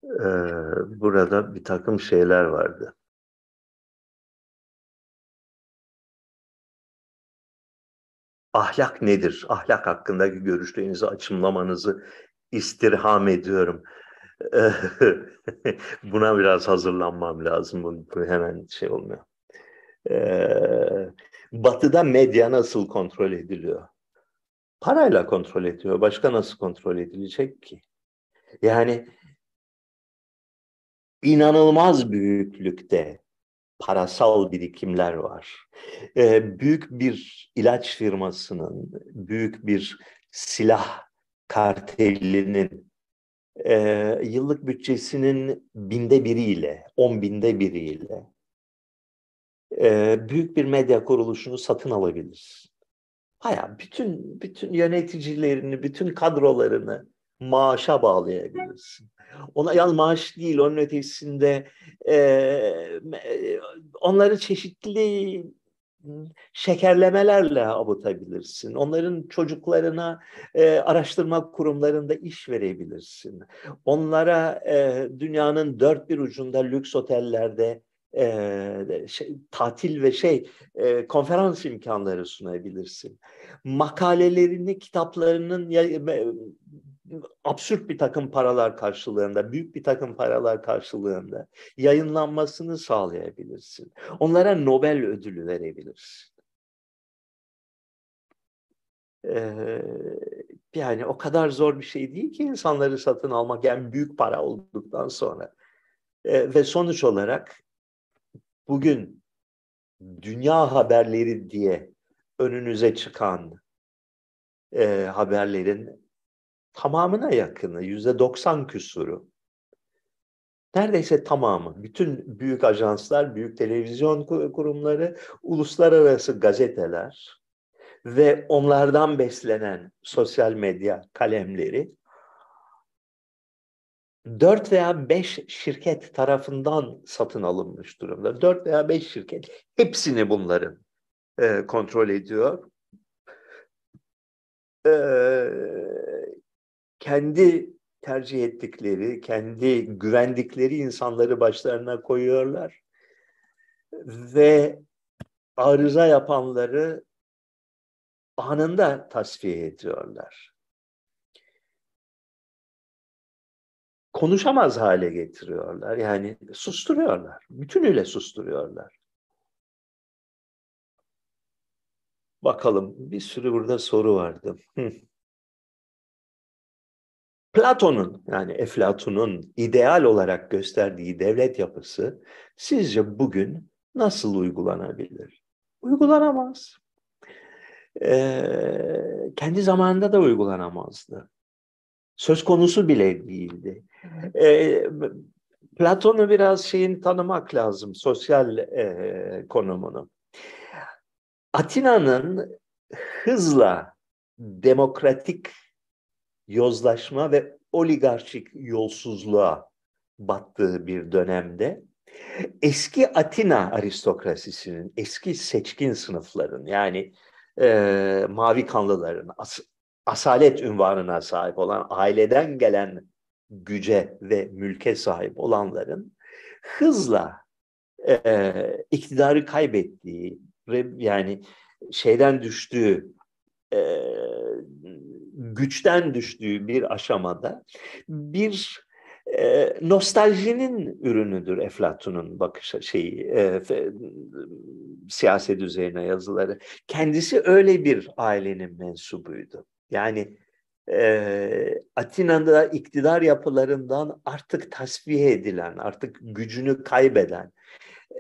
e, burada bir takım şeyler vardı. Ahlak nedir? Ahlak hakkındaki görüşlerinizi açımlamanızı istirham ediyorum. Buna biraz hazırlanmam lazım. Bu hemen şey olmuyor. Ee, batı'da medya nasıl kontrol ediliyor? Parayla kontrol ediyor. Başka nasıl kontrol edilecek ki? Yani inanılmaz büyüklükte parasal birikimler var. Ee, büyük bir ilaç firmasının, büyük bir silah kartelinin e, yıllık bütçesinin binde biriyle, on binde biriyle e, büyük bir medya kuruluşunu satın alabilirsin. Haya bütün bütün yöneticilerini, bütün kadrolarını maaşa bağlayabilirsin. Ona yalnız maaş değil, onun ötesinde e, onları çeşitli şekerlemelerle avutabilirsin. Onların çocuklarına e, araştırma kurumlarında iş verebilirsin. Onlara e, dünyanın dört bir ucunda lüks otellerde e, şey, tatil ve şey e, konferans imkanları sunabilirsin. Makalelerini, kitaplarının absürt bir takım paralar karşılığında, büyük bir takım paralar karşılığında yayınlanmasını sağlayabilirsin. Onlara Nobel ödülü verebilirsin. Ee, yani o kadar zor bir şey değil ki insanları satın almak yani büyük para olduktan sonra. Ee, ve sonuç olarak bugün dünya haberleri diye önünüze çıkan e, haberlerin tamamına yakını, yüzde doksan küsuru neredeyse tamamı, bütün büyük ajanslar, büyük televizyon kurumları, uluslararası gazeteler ve onlardan beslenen sosyal medya kalemleri dört veya beş şirket tarafından satın alınmış durumda. Dört veya beş şirket hepsini bunların e, kontrol ediyor. E, kendi tercih ettikleri, kendi güvendikleri insanları başlarına koyuyorlar ve arıza yapanları anında tasfiye ediyorlar. Konuşamaz hale getiriyorlar. Yani susturuyorlar. Bütünüyle susturuyorlar. Bakalım bir sürü burada soru vardı. Platon'un yani Eflatun'un ideal olarak gösterdiği devlet yapısı sizce bugün nasıl uygulanabilir? Uygulanamaz. Ee, kendi zamanında da uygulanamazdı. Söz konusu bile değildi. Ee, Platon'u biraz şeyin tanımak lazım, sosyal e, konumunu. Atina'nın hızla demokratik yozlaşma ve oligarşik yolsuzluğa battığı bir dönemde eski Atina aristokrasisinin, eski seçkin sınıfların yani e, mavi kanlıların, as, asalet ünvanına sahip olan, aileden gelen güce ve mülke sahip olanların hızla e, iktidarı kaybettiği, yani şeyden düştüğü, e, güçten düştüğü bir aşamada bir e, nostaljinin ürünüdür Eflatun'un bakış şeyi e, fe, siyaset üzerine yazıları. Kendisi öyle bir ailenin mensubuydu. Yani e, Atina'da iktidar yapılarından artık tasfiye edilen, artık gücünü kaybeden,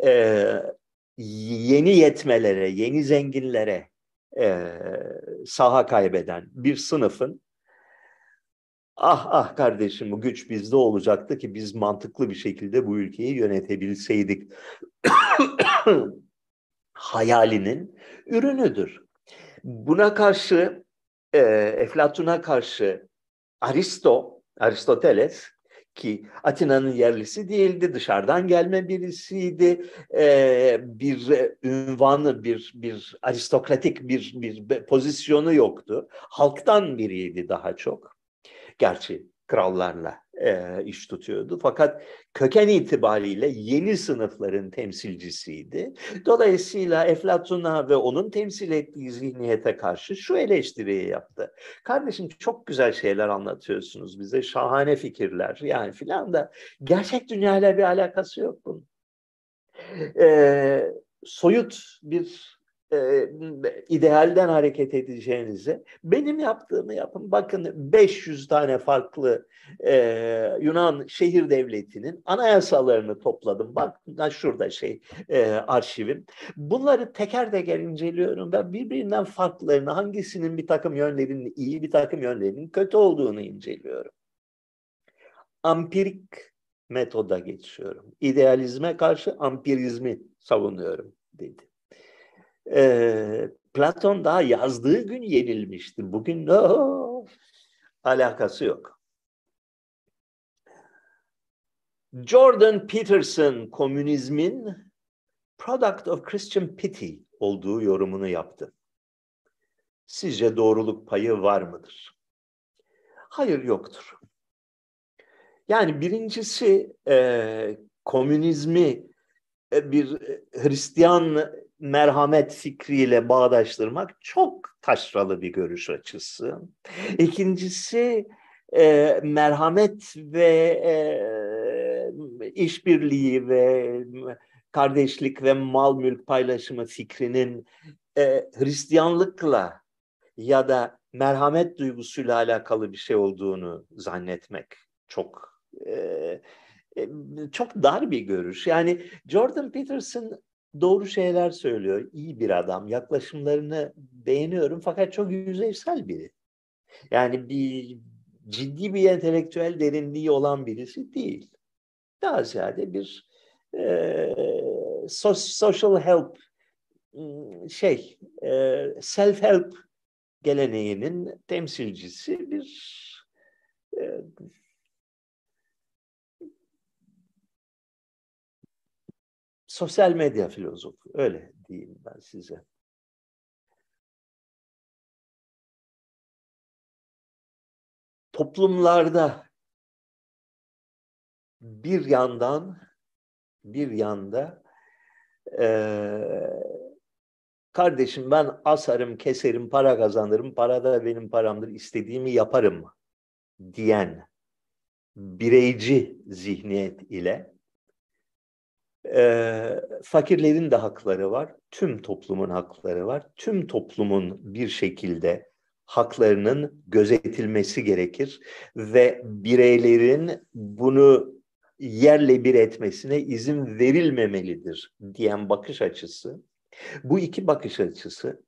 e, yeni yetmelere, yeni zenginlere e, saha kaybeden bir sınıfın ah ah kardeşim bu güç bizde olacaktı ki biz mantıklı bir şekilde bu ülkeyi yönetebilseydik hayalinin ürünüdür. Buna karşı e, Eflatun'a karşı Aristo, Aristoteles ki Atina'nın yerlisi değildi, dışarıdan gelme birisiydi, ee, bir ünvanı, bir bir aristokratik bir bir pozisyonu yoktu. Halktan biriydi daha çok. Gerçi krallarla e, iş tutuyordu. Fakat köken itibariyle yeni sınıfların temsilcisiydi. Dolayısıyla Eflatun'a ve onun temsil ettiği zihniyete karşı şu eleştiriyi yaptı. Kardeşim çok güzel şeyler anlatıyorsunuz bize, şahane fikirler yani filan da gerçek dünyayla bir alakası yok bunun. Ee, soyut bir idealden hareket edeceğinize benim yaptığımı yapın. Bakın 500 tane farklı e, Yunan şehir devletinin anayasalarını topladım. Bak şurada şey e, arşivim. Bunları teker teker inceliyorum ve birbirinden farklarını hangisinin bir takım yönlerinin iyi bir takım yönlerinin kötü olduğunu inceliyorum. Ampirik metoda geçiyorum. İdealizme karşı ampirizmi savunuyorum dedi e, Platon daha yazdığı gün yenilmişti. Bugün oh, alakası yok. Jordan Peterson komünizmin product of Christian pity olduğu yorumunu yaptı. Sizce doğruluk payı var mıdır? Hayır yoktur. Yani birincisi e, komünizmi e, bir Hristiyan merhamet fikriyle bağdaştırmak çok taşralı bir görüş açısı. İkincisi e, merhamet ve e, işbirliği ve kardeşlik ve mal mülk paylaşımı fikrinin e, Hristiyanlıkla ya da merhamet duygusuyla alakalı bir şey olduğunu zannetmek çok e, çok dar bir görüş. Yani Jordan Peterson doğru şeyler söylüyor. İyi bir adam. Yaklaşımlarını beğeniyorum fakat çok yüzeysel biri. Yani bir ciddi bir entelektüel derinliği olan birisi değil. Daha ziyade bir e, social help şey self help geleneğinin temsilcisi bir e, sosyal medya filozofu. Öyle diyeyim ben size. Toplumlarda bir yandan bir yanda e, kardeşim ben asarım, keserim, para kazanırım, para da benim paramdır, istediğimi yaparım diyen bireyci zihniyet ile e, fakirlerin de hakları var, tüm toplumun hakları var. Tüm toplumun bir şekilde haklarının gözetilmesi gerekir ve bireylerin bunu yerle bir etmesine izin verilmemelidir diyen bakış açısı. Bu iki bakış açısı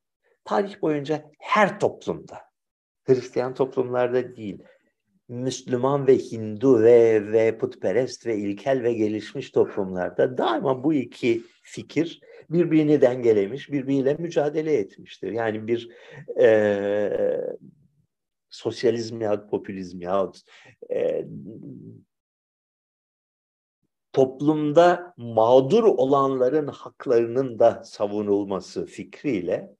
tarih boyunca her toplumda, Hristiyan toplumlarda değil, Müslüman ve Hindu ve, ve putperest ve ilkel ve gelişmiş toplumlarda daima bu iki fikir birbirini dengelemiş, birbiriyle mücadele etmiştir. Yani bir e, sosyalizm ya popülizm ya e, toplumda mağdur olanların haklarının da savunulması fikriyle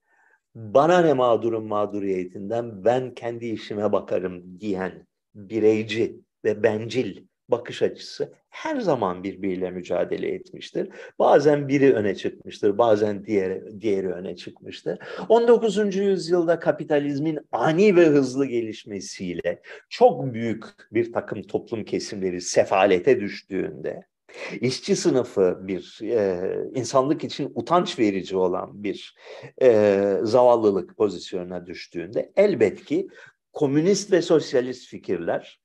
bana ne mağdurun mağduriyetinden ben kendi işime bakarım diyen bireyci ve bencil bakış açısı her zaman birbiriyle mücadele etmiştir. Bazen biri öne çıkmıştır, bazen diğeri, diğeri öne çıkmıştır. 19. yüzyılda kapitalizmin ani ve hızlı gelişmesiyle çok büyük bir takım toplum kesimleri sefalete düştüğünde işçi sınıfı bir e, insanlık için utanç verici olan bir e, zavallılık pozisyonuna düştüğünde elbet ki komünist ve sosyalist fikirler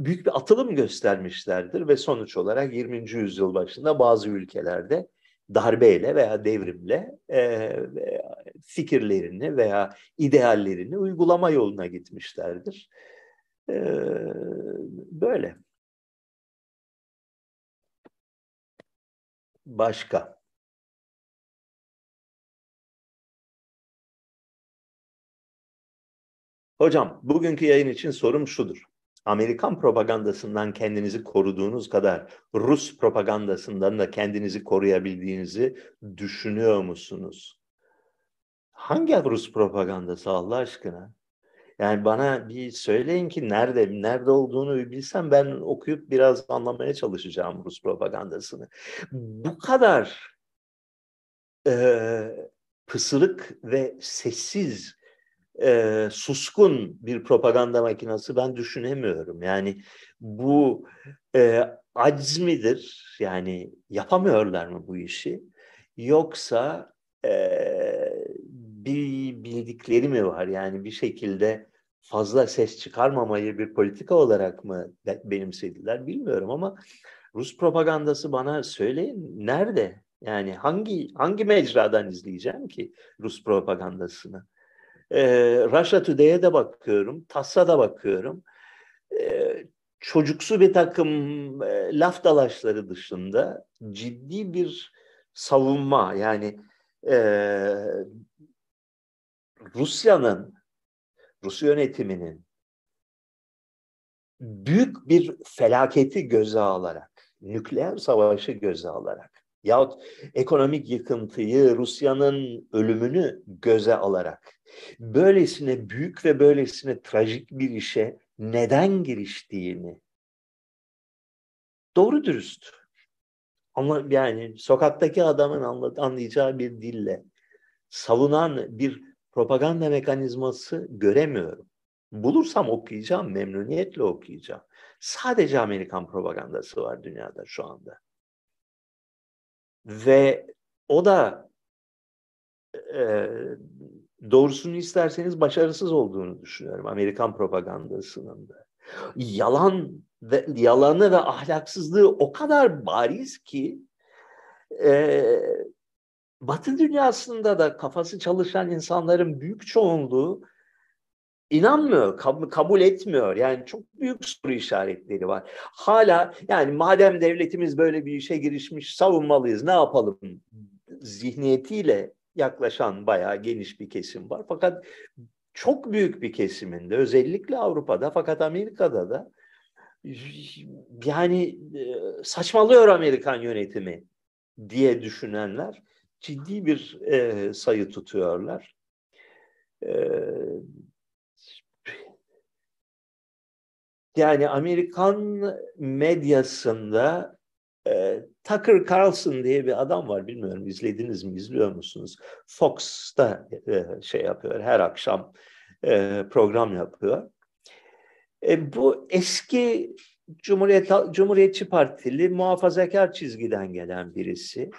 büyük bir atılım göstermişlerdir ve sonuç olarak 20. yüzyıl başında bazı ülkelerde darbeyle veya devrimle e, fikirlerini veya ideallerini uygulama yoluna gitmişlerdir. E, böyle. Başka. Hocam, bugünkü yayın için sorum şudur. Amerikan propagandasından kendinizi koruduğunuz kadar Rus propagandasından da kendinizi koruyabildiğinizi düşünüyor musunuz? Hangi Rus propagandası Allah aşkına? Yani bana bir söyleyin ki nerede, nerede olduğunu bilsem ben okuyup biraz anlamaya çalışacağım Rus propagandasını. Bu kadar e, pısırık ve sessiz, e, suskun bir propaganda makinesi ben düşünemiyorum. Yani bu e, aciz midir? Yani yapamıyorlar mı bu işi? Yoksa e, bir bildikleri mi var? Yani bir şekilde fazla ses çıkarmamayı bir politika olarak mı benimsediler bilmiyorum ama Rus propagandası bana söyleyin nerede? Yani hangi hangi mecradan izleyeceğim ki Rus propagandasını? Ee, Russia Today'e de bakıyorum, TASS'a da bakıyorum. Ee, çocuksu bir takım e, laf dalaşları dışında ciddi bir savunma yani e, Rusya'nın, Rus yönetiminin büyük bir felaketi göze alarak, nükleer savaşı göze alarak yahut ekonomik yıkıntıyı, Rusya'nın ölümünü göze alarak böylesine büyük ve böylesine trajik bir işe neden giriştiğini doğru dürüst yani sokaktaki adamın anlayacağı bir dille savunan bir propaganda mekanizması göremiyorum. Bulursam okuyacağım, memnuniyetle okuyacağım. Sadece Amerikan propagandası var dünyada şu anda. Ve o da e, doğrusunu isterseniz başarısız olduğunu düşünüyorum Amerikan propagandasının da. Yalan ve yalanı ve ahlaksızlığı o kadar bariz ki e, Batı dünyasında da kafası çalışan insanların büyük çoğunluğu inanmıyor, kab- kabul etmiyor. Yani çok büyük soru işaretleri var. Hala yani madem devletimiz böyle bir işe girişmiş savunmalıyız ne yapalım zihniyetiyle yaklaşan bayağı geniş bir kesim var. Fakat çok büyük bir kesiminde özellikle Avrupa'da fakat Amerika'da da yani e, saçmalıyor Amerikan yönetimi diye düşünenler ciddi bir e, sayı tutuyorlar. E, yani Amerikan medyasında e, Tucker Carlson diye bir adam var bilmiyorum izlediniz mi izliyor musunuz? Fox'ta e, şey yapıyor her akşam e, program yapıyor. E, bu eski Cumhuriyet Cumhuriyetçi Partili muhafazakar çizgiden gelen birisi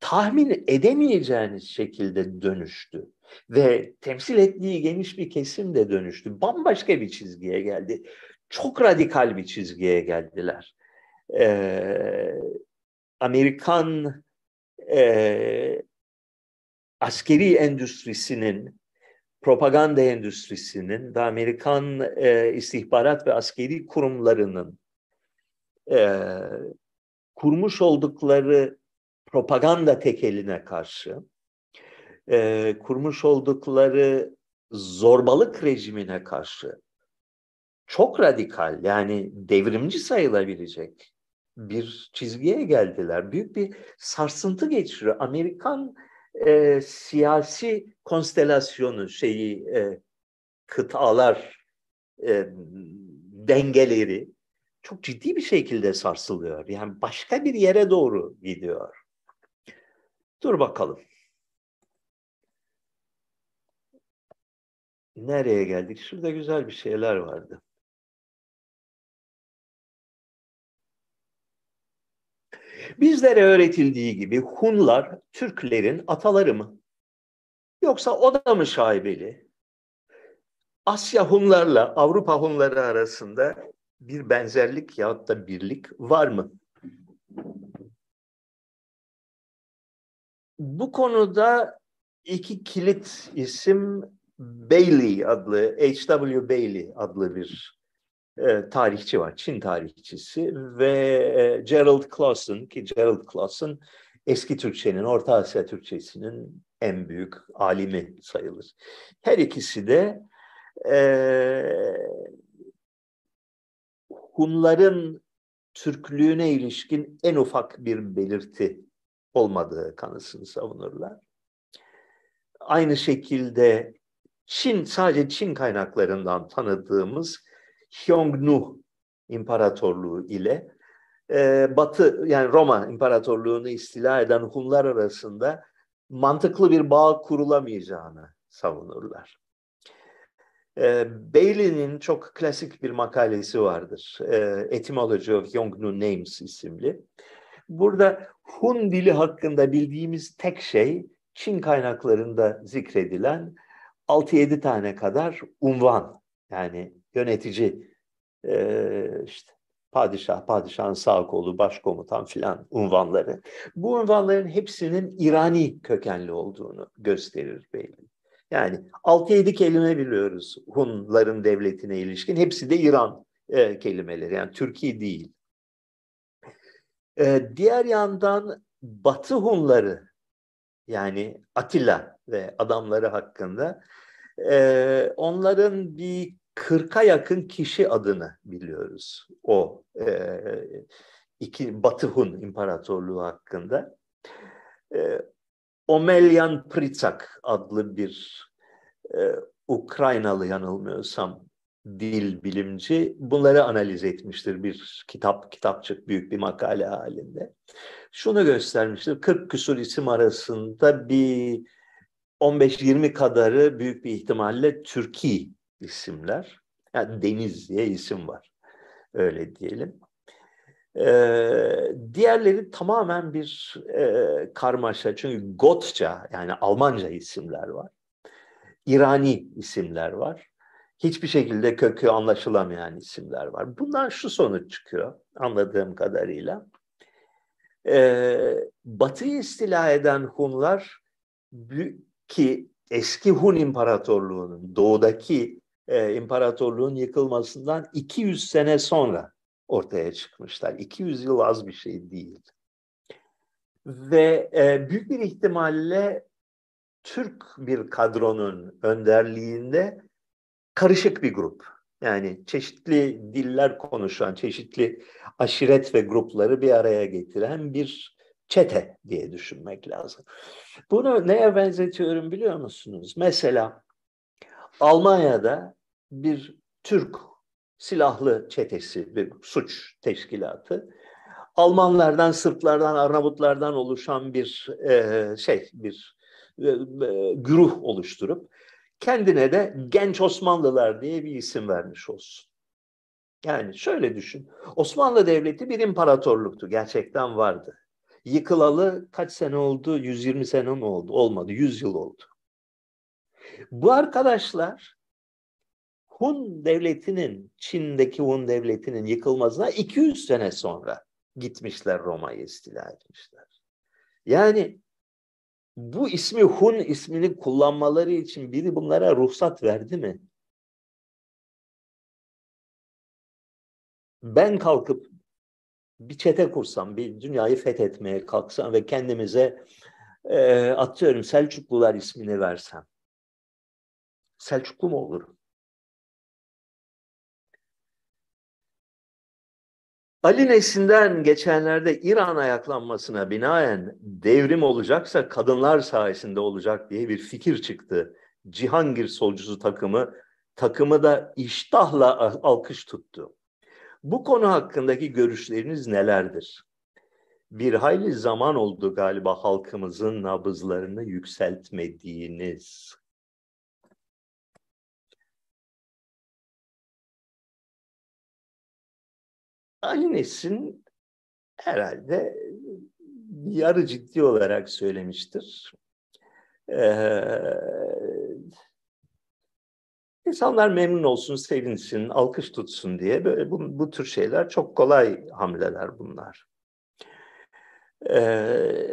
tahmin edemeyeceğiniz şekilde dönüştü ve temsil ettiği geniş bir kesim de dönüştü. Bambaşka bir çizgiye geldi. Çok radikal bir çizgiye geldiler. Ee, Amerikan e, askeri endüstrisinin, propaganda endüstrisinin ve Amerikan e, istihbarat ve askeri kurumlarının e, kurmuş oldukları propaganda tekeline karşı, e, kurmuş oldukları zorbalık rejimine karşı çok radikal yani devrimci sayılabilecek bir çizgiye geldiler. Büyük bir sarsıntı geçiriyor. Amerikan e, siyasi konstelasyonu şeyi e, kıtalar e, dengeleri çok ciddi bir şekilde sarsılıyor. Yani başka bir yere doğru gidiyor. Dur bakalım. Nereye geldik? Şurada güzel bir şeyler vardı. Bizlere öğretildiği gibi Hunlar Türklerin ataları mı? Yoksa o da mı şaibeli? Asya Hunlarla Avrupa Hunları arasında bir benzerlik yahut da birlik var mı? Bu konuda iki kilit isim Bailey adlı, H.W. Bailey adlı bir e, tarihçi var, Çin tarihçisi ve e, Gerald Clausen ki Gerald Clausen eski Türkçenin, Orta Asya Türkçesinin en büyük alimi sayılır. Her ikisi de e, Hunların Türklüğüne ilişkin en ufak bir belirti olmadığı kanısını savunurlar. Aynı şekilde Çin, sadece Çin kaynaklarından tanıdığımız Hyongnu İmparatorluğu ile e, Batı yani Roma İmparatorluğu'nu istila eden Hunlar arasında mantıklı bir bağ kurulamayacağını savunurlar. E, Bailey'nin çok klasik bir makalesi vardır. E, Etymology of Yongnu Names isimli. Burada Hun dili hakkında bildiğimiz tek şey Çin kaynaklarında zikredilen 6-7 tane kadar unvan yani yönetici e, işte padişah, padişahın sağ kolu, başkomutan filan unvanları. Bu unvanların hepsinin İrani kökenli olduğunu gösterir belli. Yani 6-7 kelime biliyoruz Hunların devletine ilişkin. Hepsi de İran e, kelimeleri. Yani Türkiye değil. E, diğer yandan Batı Hunları yani Atilla ve adamları hakkında e, onların bir 40'a yakın kişi adını biliyoruz o e, iki Batı Hun İmparatorluğu hakkında. E, Omelyan Pritsak adlı bir e, Ukraynalı yanılmıyorsam dil bilimci bunları analiz etmiştir bir kitap, kitapçık büyük bir makale halinde. Şunu göstermiştir, 40 küsur isim arasında bir 15-20 kadarı büyük bir ihtimalle Türkiye isimler. Yani Deniz diye isim var. Öyle diyelim. Ee, diğerleri tamamen bir e, karmaşa. Çünkü Gotça yani Almanca isimler var. İrani isimler var. Hiçbir şekilde kökü anlaşılamayan isimler var. Bundan şu sonuç çıkıyor anladığım kadarıyla. Ee, Batı'yı istila eden Hunlar ki eski Hun İmparatorluğu'nun doğudaki e, imparatorluğun yıkılmasından 200 sene sonra ortaya çıkmışlar. 200 yıl az bir şey değil. Ve e, büyük bir ihtimalle Türk bir kadronun önderliğinde karışık bir grup. Yani çeşitli diller konuşan, çeşitli aşiret ve grupları bir araya getiren bir çete diye düşünmek lazım. Bunu neye benzetiyorum biliyor musunuz? Mesela Almanya'da bir Türk silahlı çetesi, bir suç teşkilatı Almanlardan, Sırplardan, Arnavutlardan oluşan bir e, şey, bir e, e, güruh oluşturup kendine de Genç Osmanlılar diye bir isim vermiş olsun. Yani şöyle düşün. Osmanlı Devleti bir imparatorluktu. Gerçekten vardı. Yıkılalı kaç sene oldu? 120 sene mi oldu? Olmadı. 100 yıl oldu. Bu arkadaşlar Hun devletinin, Çin'deki Hun devletinin yıkılmasına 200 sene sonra gitmişler Roma'yı istila etmişler. Yani bu ismi Hun ismini kullanmaları için biri bunlara ruhsat verdi mi? Ben kalkıp bir çete kursam, bir dünyayı fethetmeye kalksam ve kendimize e, atıyorum Selçuklular ismini versem. Selçuklu mu olurum? Ali Nesin'den geçenlerde İran ayaklanmasına binaen devrim olacaksa kadınlar sayesinde olacak diye bir fikir çıktı. Cihangir solcusu takımı takımı da iştahla alkış tuttu. Bu konu hakkındaki görüşleriniz nelerdir? Bir hayli zaman oldu galiba halkımızın nabızlarını yükseltmediğiniz. Ali Nesin herhalde yarı ciddi olarak söylemiştir. Ee, insanlar memnun olsun, sevinsin, alkış tutsun diye böyle bu, bu tür şeyler çok kolay hamleler bunlar. Ee,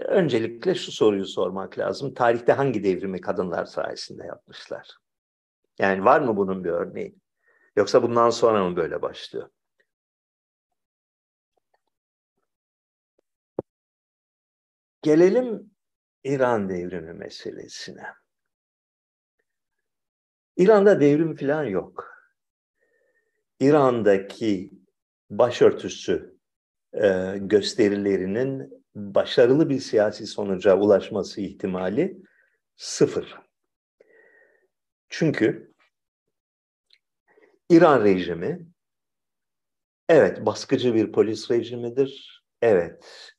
öncelikle şu soruyu sormak lazım. Tarihte hangi devrimi kadınlar sayesinde yapmışlar? Yani var mı bunun bir örneği? Yoksa bundan sonra mı böyle başlıyor? Gelelim İran devrimi meselesine. İran'da devrim falan yok. İran'daki başörtüsü e, gösterilerinin başarılı bir siyasi sonuca ulaşması ihtimali sıfır. Çünkü İran rejimi evet baskıcı bir polis rejimidir. Evet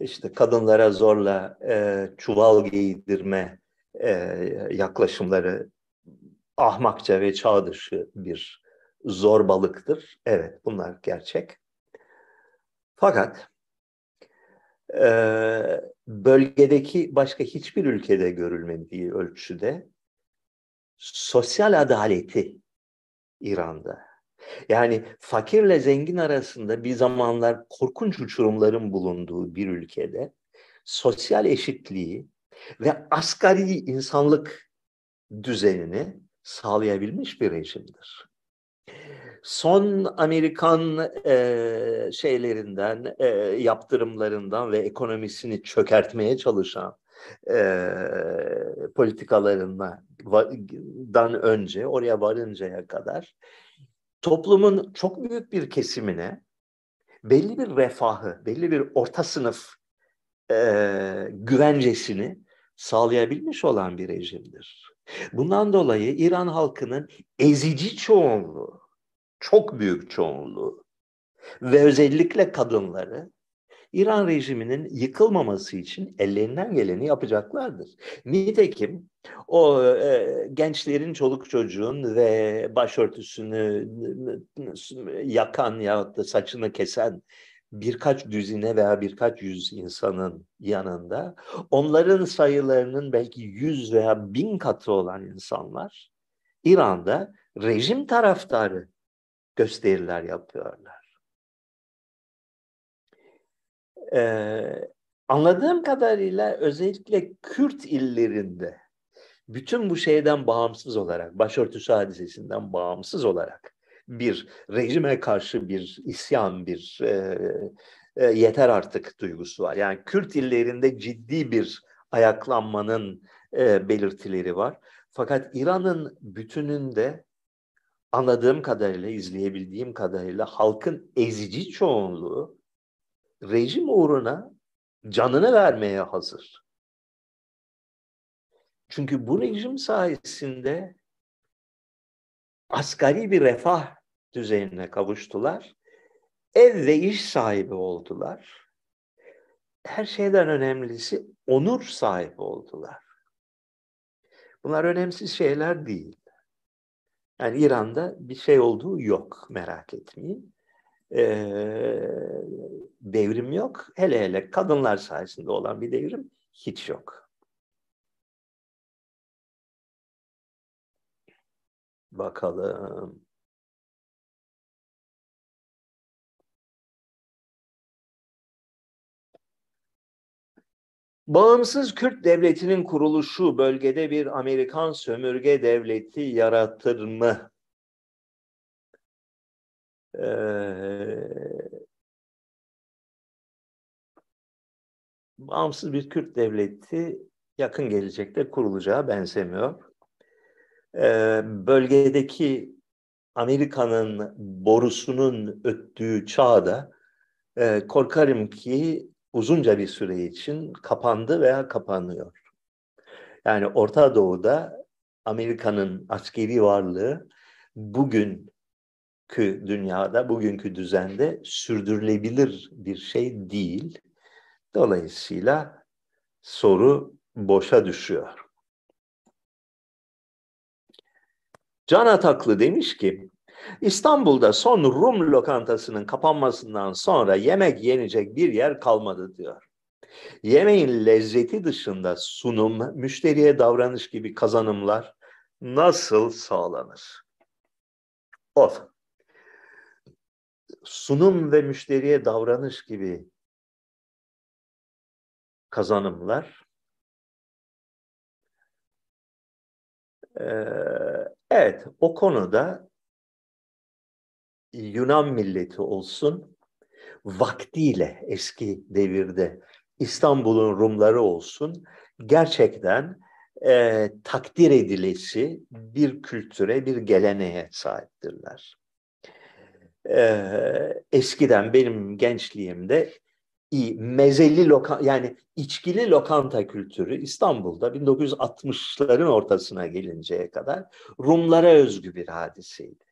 işte kadınlara zorla e, çuval giydirme e, yaklaşımları ahmakça ve çağ dışı bir zorbalıktır. Evet bunlar gerçek. Fakat e, bölgedeki başka hiçbir ülkede görülmediği ölçüde sosyal adaleti İran'da yani fakirle zengin arasında bir zamanlar korkunç uçurumların bulunduğu bir ülkede sosyal eşitliği ve asgari insanlık düzenini sağlayabilmiş bir rejimdir. Son Amerikan e, şeylerinden, e, yaptırımlarından ve ekonomisini çökertmeye çalışan e, politikalarından önce, oraya varıncaya kadar toplumun çok büyük bir kesimine belli bir refahı, belli bir orta sınıf e, güvencesini sağlayabilmiş olan bir rejimdir. Bundan dolayı İran halkının ezici çoğunluğu, çok büyük çoğunluğu ve özellikle kadınları İran rejiminin yıkılmaması için ellerinden geleni yapacaklardır. Nitekim o e, gençlerin, çoluk çocuğun ve başörtüsünü yakan ya da saçını kesen birkaç düzine veya birkaç yüz insanın yanında onların sayılarının belki yüz veya bin katı olan insanlar İran'da rejim taraftarı gösteriler yapıyorlar. Ee, anladığım kadarıyla özellikle Kürt illerinde bütün bu şeyden bağımsız olarak, başörtüsü hadisesinden bağımsız olarak bir rejime karşı bir isyan, bir e, e, yeter artık duygusu var. Yani Kürt illerinde ciddi bir ayaklanmanın e, belirtileri var. Fakat İran'ın bütününde anladığım kadarıyla, izleyebildiğim kadarıyla halkın ezici çoğunluğu rejim uğruna canını vermeye hazır. Çünkü bu rejim sayesinde asgari bir refah düzeyine kavuştular. Ev ve iş sahibi oldular. Her şeyden önemlisi onur sahibi oldular. Bunlar önemsiz şeyler değil. Yani İran'da bir şey olduğu yok merak etmeyin. Ee, devrim yok. Hele hele kadınlar sayesinde olan bir devrim hiç yok. Bakalım. Bağımsız Kürt devletinin kuruluşu bölgede bir Amerikan sömürge devleti yaratır mı? Ee, bağımsız bir Kürt devleti yakın gelecekte kurulacağı benzemiyor. Ee, bölgedeki Amerika'nın borusunun öttüğü çağda e, korkarım ki uzunca bir süre için kapandı veya kapanıyor. Yani Orta Doğu'da Amerika'nın askeri varlığı bugünkü dünyada, bugünkü düzende sürdürülebilir bir şey değil. Dolayısıyla soru boşa düşüyor. Can Ataklı demiş ki, İstanbul'da son Rum lokantasının kapanmasından sonra yemek yenecek bir yer kalmadı diyor. Yemeğin lezzeti dışında sunum, müşteriye davranış gibi kazanımlar nasıl sağlanır? Of. Sunum ve müşteriye davranış gibi kazanımlar evet o konuda Yunan milleti olsun, vaktiyle eski devirde İstanbul'un Rumları olsun, gerçekten e, takdir edilesi bir kültüre, bir geleneğe sahiptirler. E, eskiden benim gençliğimde mezeli loka yani içkili lokanta kültürü İstanbul'da 1960'ların ortasına gelinceye kadar Rumlara özgü bir hadiseydi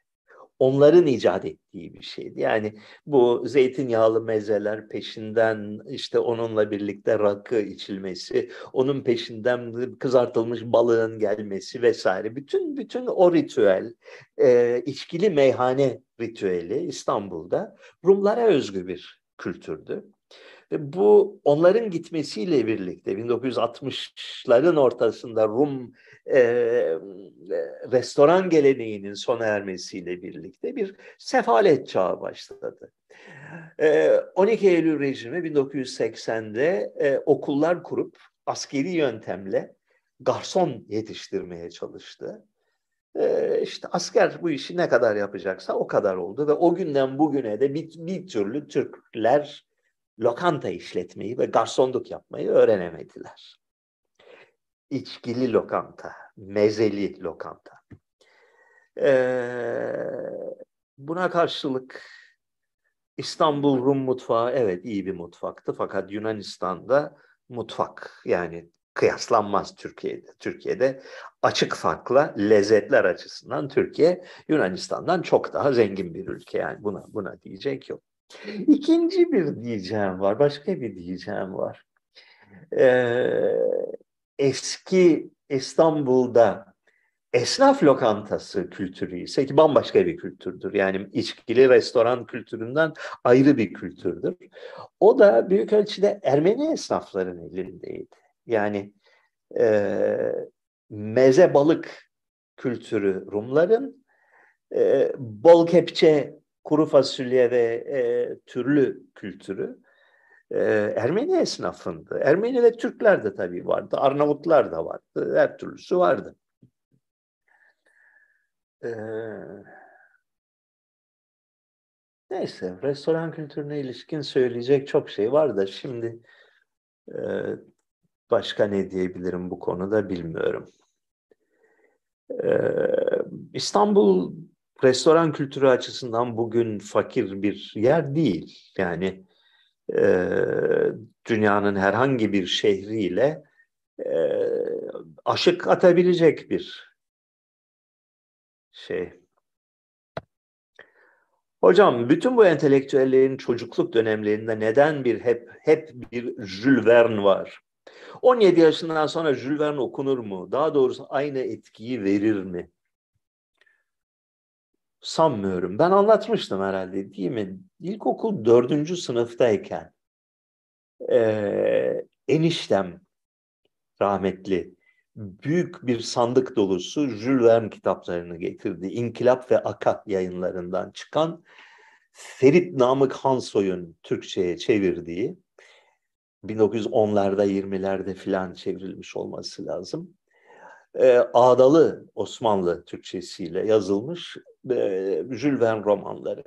onların icat ettiği bir şeydi. Yani bu zeytinyağlı mezeler peşinden işte onunla birlikte rakı içilmesi, onun peşinden kızartılmış balığın gelmesi vesaire. Bütün bütün o ritüel, e, içkili meyhane ritüeli İstanbul'da Rumlara özgü bir kültürdü. Ve bu onların gitmesiyle birlikte 1960'ların ortasında Rum e, restoran geleneğinin sona ermesiyle birlikte bir sefalet çağı başladı. E, 12 Eylül rejimi 1980'de e, okullar kurup askeri yöntemle garson yetiştirmeye çalıştı. E, işte asker bu işi ne kadar yapacaksa o kadar oldu ve o günden bugüne de bir, bir türlü Türkler lokanta işletmeyi ve garsonluk yapmayı öğrenemediler. İçkili lokanta, mezeli lokanta. Ee, buna karşılık İstanbul Rum mutfağı evet iyi bir mutfaktı fakat Yunanistan'da mutfak yani kıyaslanmaz Türkiye'de. Türkiye'de açık farkla lezzetler açısından Türkiye Yunanistan'dan çok daha zengin bir ülke yani buna buna diyecek yok. İkinci bir diyeceğim var, başka bir diyeceğim var. Ee, eski İstanbul'da esnaf lokantası kültürü ise ki bambaşka bir kültürdür. Yani içkili restoran kültüründen ayrı bir kültürdür. O da büyük ölçüde Ermeni esnafların elindeydi. Yani e, meze balık kültürü Rumların, e, bol kepçe, kuru fasulye ve e, türlü kültürü Ermeni esnafındı. Ermeni ve Türkler de tabii vardı, Arnavutlar da vardı, her türlüsü vardı. Neyse, restoran kültürüne ilişkin söyleyecek çok şey var da şimdi başka ne diyebilirim bu konuda bilmiyorum. İstanbul restoran kültürü açısından bugün fakir bir yer değil. Yani e, dünyanın herhangi bir şehriyle e, aşık atabilecek bir şey. Hocam bütün bu entelektüellerin çocukluk dönemlerinde neden bir hep hep bir Jules Verne var? 17 yaşından sonra Jules Verne okunur mu? Daha doğrusu aynı etkiyi verir mi? Sanmıyorum. Ben anlatmıştım herhalde değil mi? İlkokul dördüncü sınıftayken e, eniştem rahmetli büyük bir sandık dolusu Jules Verne kitaplarını getirdi. İnkılap ve Aka yayınlarından çıkan Ferit Namık Hansoy'un Türkçe'ye çevirdiği 1910'larda 20'lerde filan çevrilmiş olması lazım. E, Ağdalı Osmanlı Türkçesiyle yazılmış e, Jules Verne romanları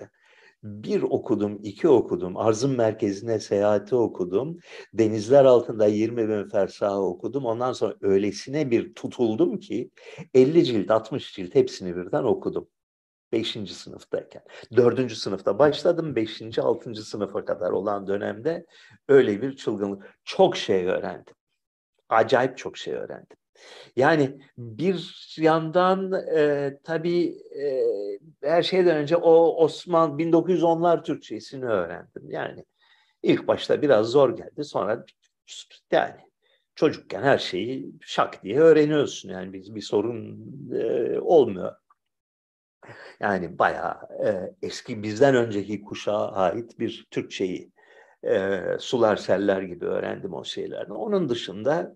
bir okudum, iki okudum, arzın merkezine seyahati okudum, denizler altında 20 bin fersahı okudum. Ondan sonra öylesine bir tutuldum ki 50 cilt, 60 cilt hepsini birden okudum. Beşinci sınıftayken. Dördüncü sınıfta başladım. Beşinci, altıncı sınıfa kadar olan dönemde öyle bir çılgınlık. Çok şey öğrendim. Acayip çok şey öğrendim. Yani bir yandan e, tabii e, her şeyden önce o Osman 1910'lar Türkçesini öğrendim. Yani ilk başta biraz zor geldi. Sonra yani çocukken her şeyi şak diye öğreniyorsun. Yani bir, bir sorun e, olmuyor. Yani bayağı e, eski bizden önceki kuşağa ait bir Türkçeyi e, sular seller gibi öğrendim o şeylerden. Onun dışında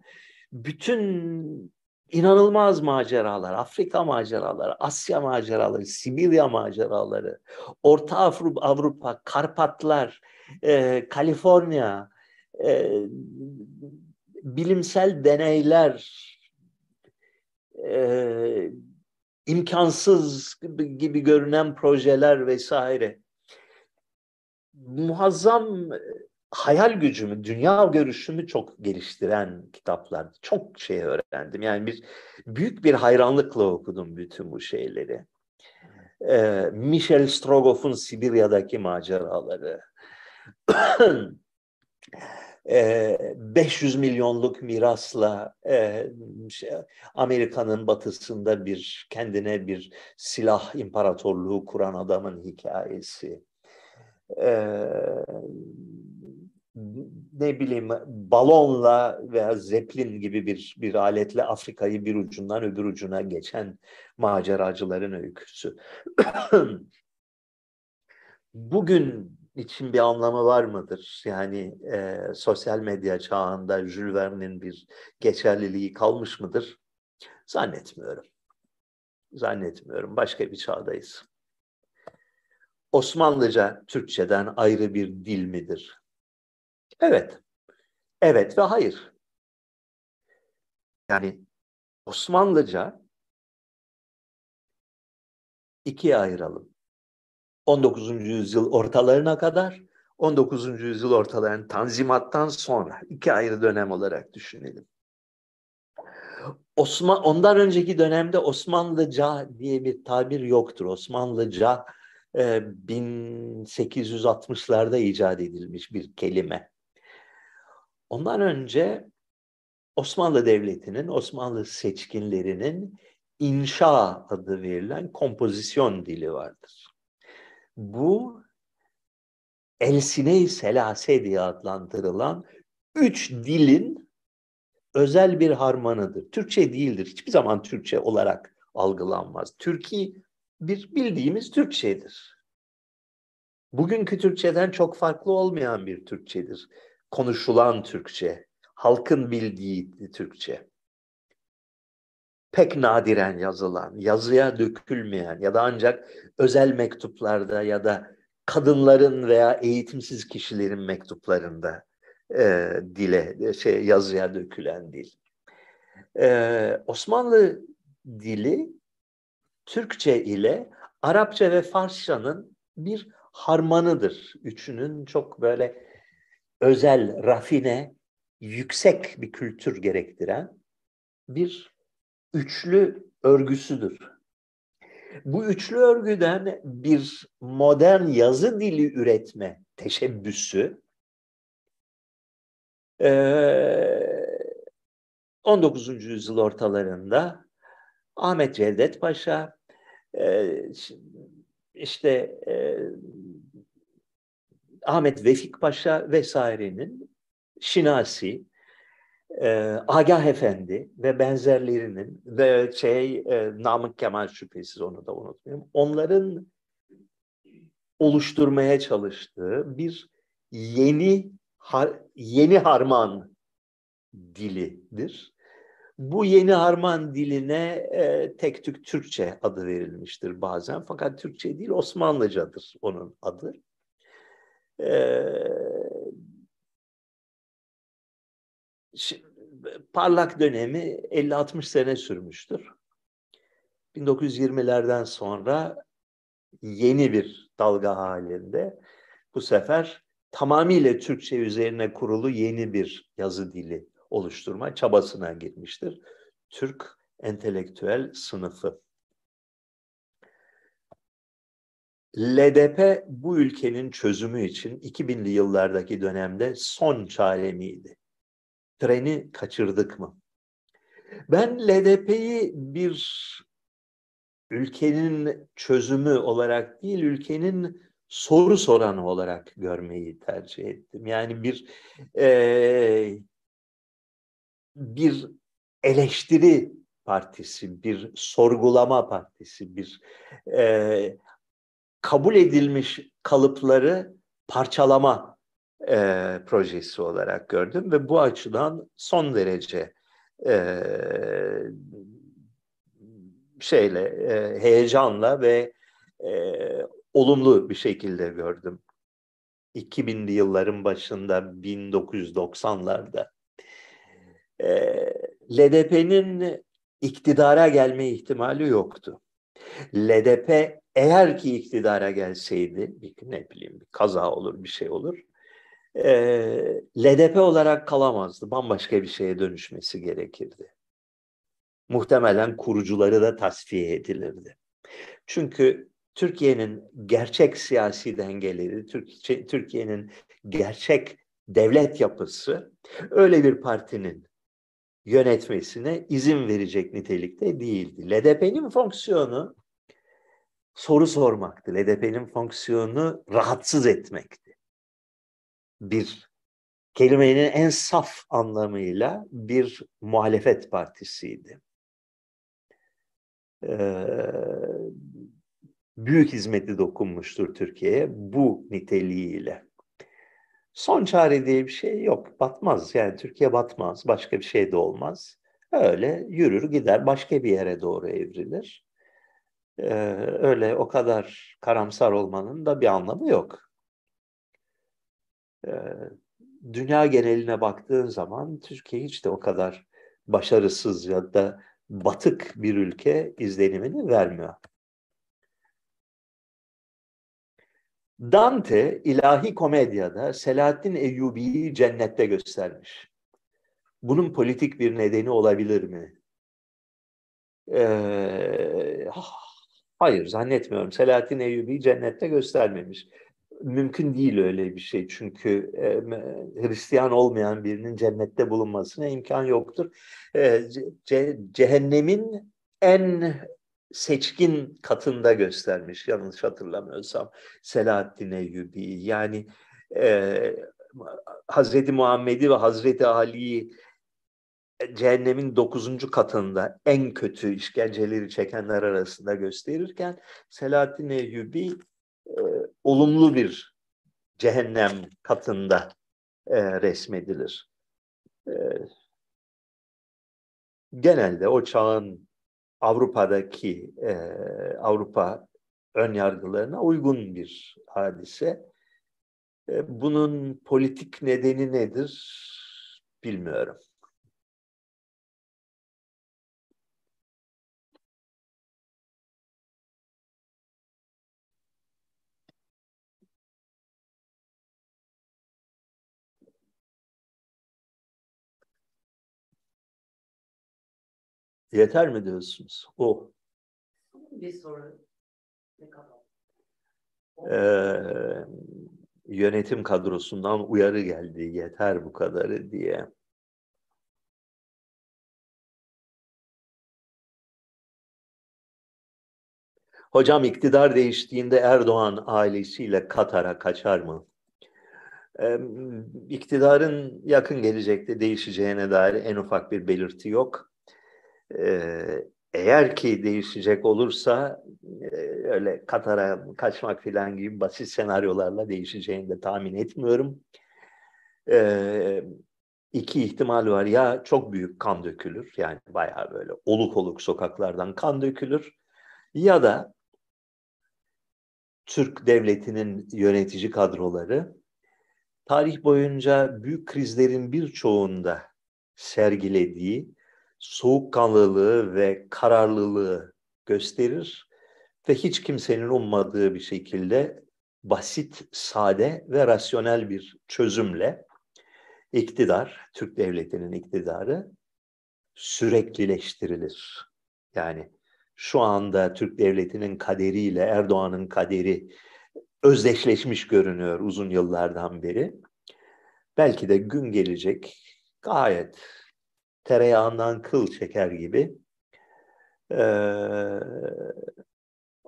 bütün inanılmaz maceralar, Afrika maceraları, Asya maceraları, Sibirya maceraları, Orta Avrupa, Karpatlar, e, Kaliforniya, e, bilimsel deneyler, e, imkansız gibi görünen projeler vesaire. Muazzam hayal gücümü, dünya görüşümü çok geliştiren kitaplar. Çok şey öğrendim. Yani bir büyük bir hayranlıkla okudum bütün bu şeyleri. Ee, Michel Strogoff'un Sibirya'daki maceraları. 500 milyonluk mirasla şey, Amerika'nın batısında bir kendine bir silah imparatorluğu kuran adamın hikayesi ne bileyim balonla veya zeplin gibi bir bir aletle Afrika'yı bir ucundan öbür ucuna geçen maceracıların öyküsü. Bugün için bir anlamı var mıdır? Yani e, sosyal medya çağında Jules Verne'in bir geçerliliği kalmış mıdır? Zannetmiyorum. Zannetmiyorum. Başka bir çağdayız. Osmanlıca Türkçeden ayrı bir dil midir? Evet. Evet ve hayır. Yani Osmanlıca ikiye ayıralım. 19. yüzyıl ortalarına kadar 19. yüzyıl ortalarının Tanzimat'tan sonra iki ayrı dönem olarak düşünelim. Osman ondan önceki dönemde Osmanlıca diye bir tabir yoktur. Osmanlıca 1860'larda icat edilmiş bir kelime. Ondan önce Osmanlı Devleti'nin, Osmanlı seçkinlerinin inşa adı verilen kompozisyon dili vardır. Bu Elsine-i Selase diye adlandırılan üç dilin özel bir harmanıdır. Türkçe değildir. Hiçbir zaman Türkçe olarak algılanmaz. Türkiye bir bildiğimiz Türkçedir. Bugünkü Türkçeden çok farklı olmayan bir Türkçedir. Konuşulan Türkçe, halkın bildiği Türkçe. Pek nadiren yazılan, yazıya dökülmeyen ya da ancak özel mektuplarda ya da kadınların veya eğitimsiz kişilerin mektuplarında e, dile, şey yazıya dökülen dil. E, Osmanlı dili Türkçe ile Arapça ve Farsçanın bir harmanıdır. Üçünün çok böyle özel, rafine, yüksek bir kültür gerektiren bir üçlü örgüsüdür. Bu üçlü örgüden bir modern yazı dili üretme teşebbüsü 19. yüzyıl ortalarında Ahmet Cevdet Paşa işte Ahmet Vefik Paşa vesairenin Şinasi, e, Agah Efendi ve benzerlerinin ve şey e, Namık Kemal şüphesiz onu da unutmayayım. Onların oluşturmaya çalıştığı bir yeni har, yeni harman dilidir. Bu yeni harman diline e, tek tük Türkçe adı verilmiştir bazen. Fakat Türkçe değil Osmanlıcadır onun adı. E, parlak dönemi 50-60 sene sürmüştür. 1920'lerden sonra yeni bir dalga halinde bu sefer tamamıyla Türkçe üzerine kurulu yeni bir yazı dili oluşturma çabasına girmiştir. Türk entelektüel sınıfı. LDP bu ülkenin çözümü için 2000'li yıllardaki dönemde son çare miydi? Treni kaçırdık mı? Ben LDP'yi bir ülkenin çözümü olarak değil, ülkenin soru soranı olarak görmeyi tercih ettim. Yani bir e, bir eleştiri partisi, bir sorgulama partisi, bir e, kabul edilmiş kalıpları parçalama e, projesi olarak gördüm ve bu açıdan son derece e, şeyle e, heyecanla ve e, olumlu bir şekilde gördüm. 2000'li yılların başında 1990'larda e, LDP'nin iktidara gelme ihtimali yoktu. LDP eğer ki iktidara gelseydi, bir, ne bileyim bir kaza olur, bir şey olur, e, LDP olarak kalamazdı. Bambaşka bir şeye dönüşmesi gerekirdi. Muhtemelen kurucuları da tasfiye edilirdi. Çünkü Türkiye'nin gerçek siyasi dengeleri, Türkiye'nin gerçek devlet yapısı öyle bir partinin yönetmesine izin verecek nitelikte değildi. LDP'nin fonksiyonu soru sormaktı. LDP'nin fonksiyonu rahatsız etmekti. Bir kelimenin en saf anlamıyla bir muhalefet partisiydi. Ee, büyük hizmeti dokunmuştur Türkiye'ye bu niteliğiyle. Son çare diye bir şey yok. Batmaz. Yani Türkiye batmaz. Başka bir şey de olmaz. Öyle yürür gider başka bir yere doğru evrilir. Ee, öyle o kadar karamsar olmanın da bir anlamı yok. Ee, dünya geneline baktığın zaman Türkiye hiç de o kadar başarısız ya da batık bir ülke izlenimini vermiyor. Dante ilahi komedyada Selahattin Eyyubi'yi cennette göstermiş. Bunun politik bir nedeni olabilir mi? Ee, hayır zannetmiyorum. Selahattin Eyyubi'yi cennette göstermemiş. Mümkün değil öyle bir şey. Çünkü e, Hristiyan olmayan birinin cennette bulunmasına imkan yoktur. E, ce, cehennemin en seçkin katında göstermiş yanlış hatırlamıyorsam Selahaddin Eyyubi. Yani e, Hazreti Muhammed'i ve Hazreti Ali'yi cehennemin dokuzuncu katında en kötü işkenceleri çekenler arasında gösterirken Selahattin Eyyubi e, olumlu bir cehennem katında e, resmedilir. E, genelde o çağın Avrupa'daki e, Avrupa ön yargılarına uygun bir hadise. E, bunun politik nedeni nedir bilmiyorum. Yeter mi diyorsunuz? O. Bir soru. Ne kadar? Ee, yönetim kadrosundan uyarı geldi. Yeter bu kadarı diye. Hocam iktidar değiştiğinde Erdoğan ailesiyle Katar'a kaçar mı? Ee, iktidarın yakın gelecekte değişeceğine dair en ufak bir belirti yok. Ee, eğer ki değişecek olursa e, öyle Katar'a kaçmak falan gibi basit senaryolarla değişeceğini de tahmin etmiyorum. Ee, iki ihtimal var. Ya çok büyük kan dökülür. Yani bayağı böyle oluk oluk sokaklardan kan dökülür. Ya da Türk devletinin yönetici kadroları tarih boyunca büyük krizlerin birçoğunda sergilediği soğukkanlılığı ve kararlılığı gösterir ve hiç kimsenin ummadığı bir şekilde basit, sade ve rasyonel bir çözümle iktidar, Türk devletinin iktidarı süreklileştirilir. Yani şu anda Türk devletinin kaderiyle Erdoğan'ın kaderi özdeşleşmiş görünüyor uzun yıllardan beri. Belki de gün gelecek gayet tereyağından kıl çeker gibi ee,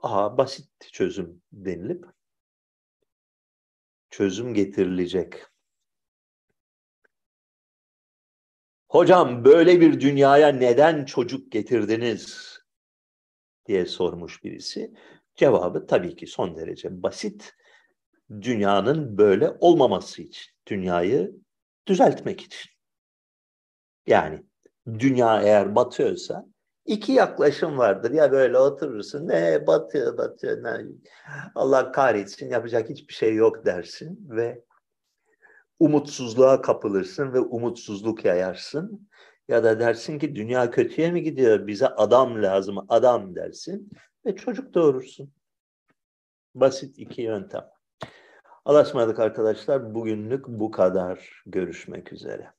aha, basit çözüm denilip çözüm getirilecek. Hocam böyle bir dünyaya neden çocuk getirdiniz diye sormuş birisi. Cevabı tabii ki son derece basit. Dünyanın böyle olmaması için, dünyayı düzeltmek için. Yani dünya eğer batıyorsa iki yaklaşım vardır. Ya böyle oturursun ne batıyor batıyor ne, Allah kahretsin yapacak hiçbir şey yok dersin ve umutsuzluğa kapılırsın ve umutsuzluk yayarsın. Ya da dersin ki dünya kötüye mi gidiyor bize adam lazım adam dersin ve çocuk doğurursun. Basit iki yöntem. Allah'a ısmarladık arkadaşlar. Bugünlük bu kadar. Görüşmek üzere.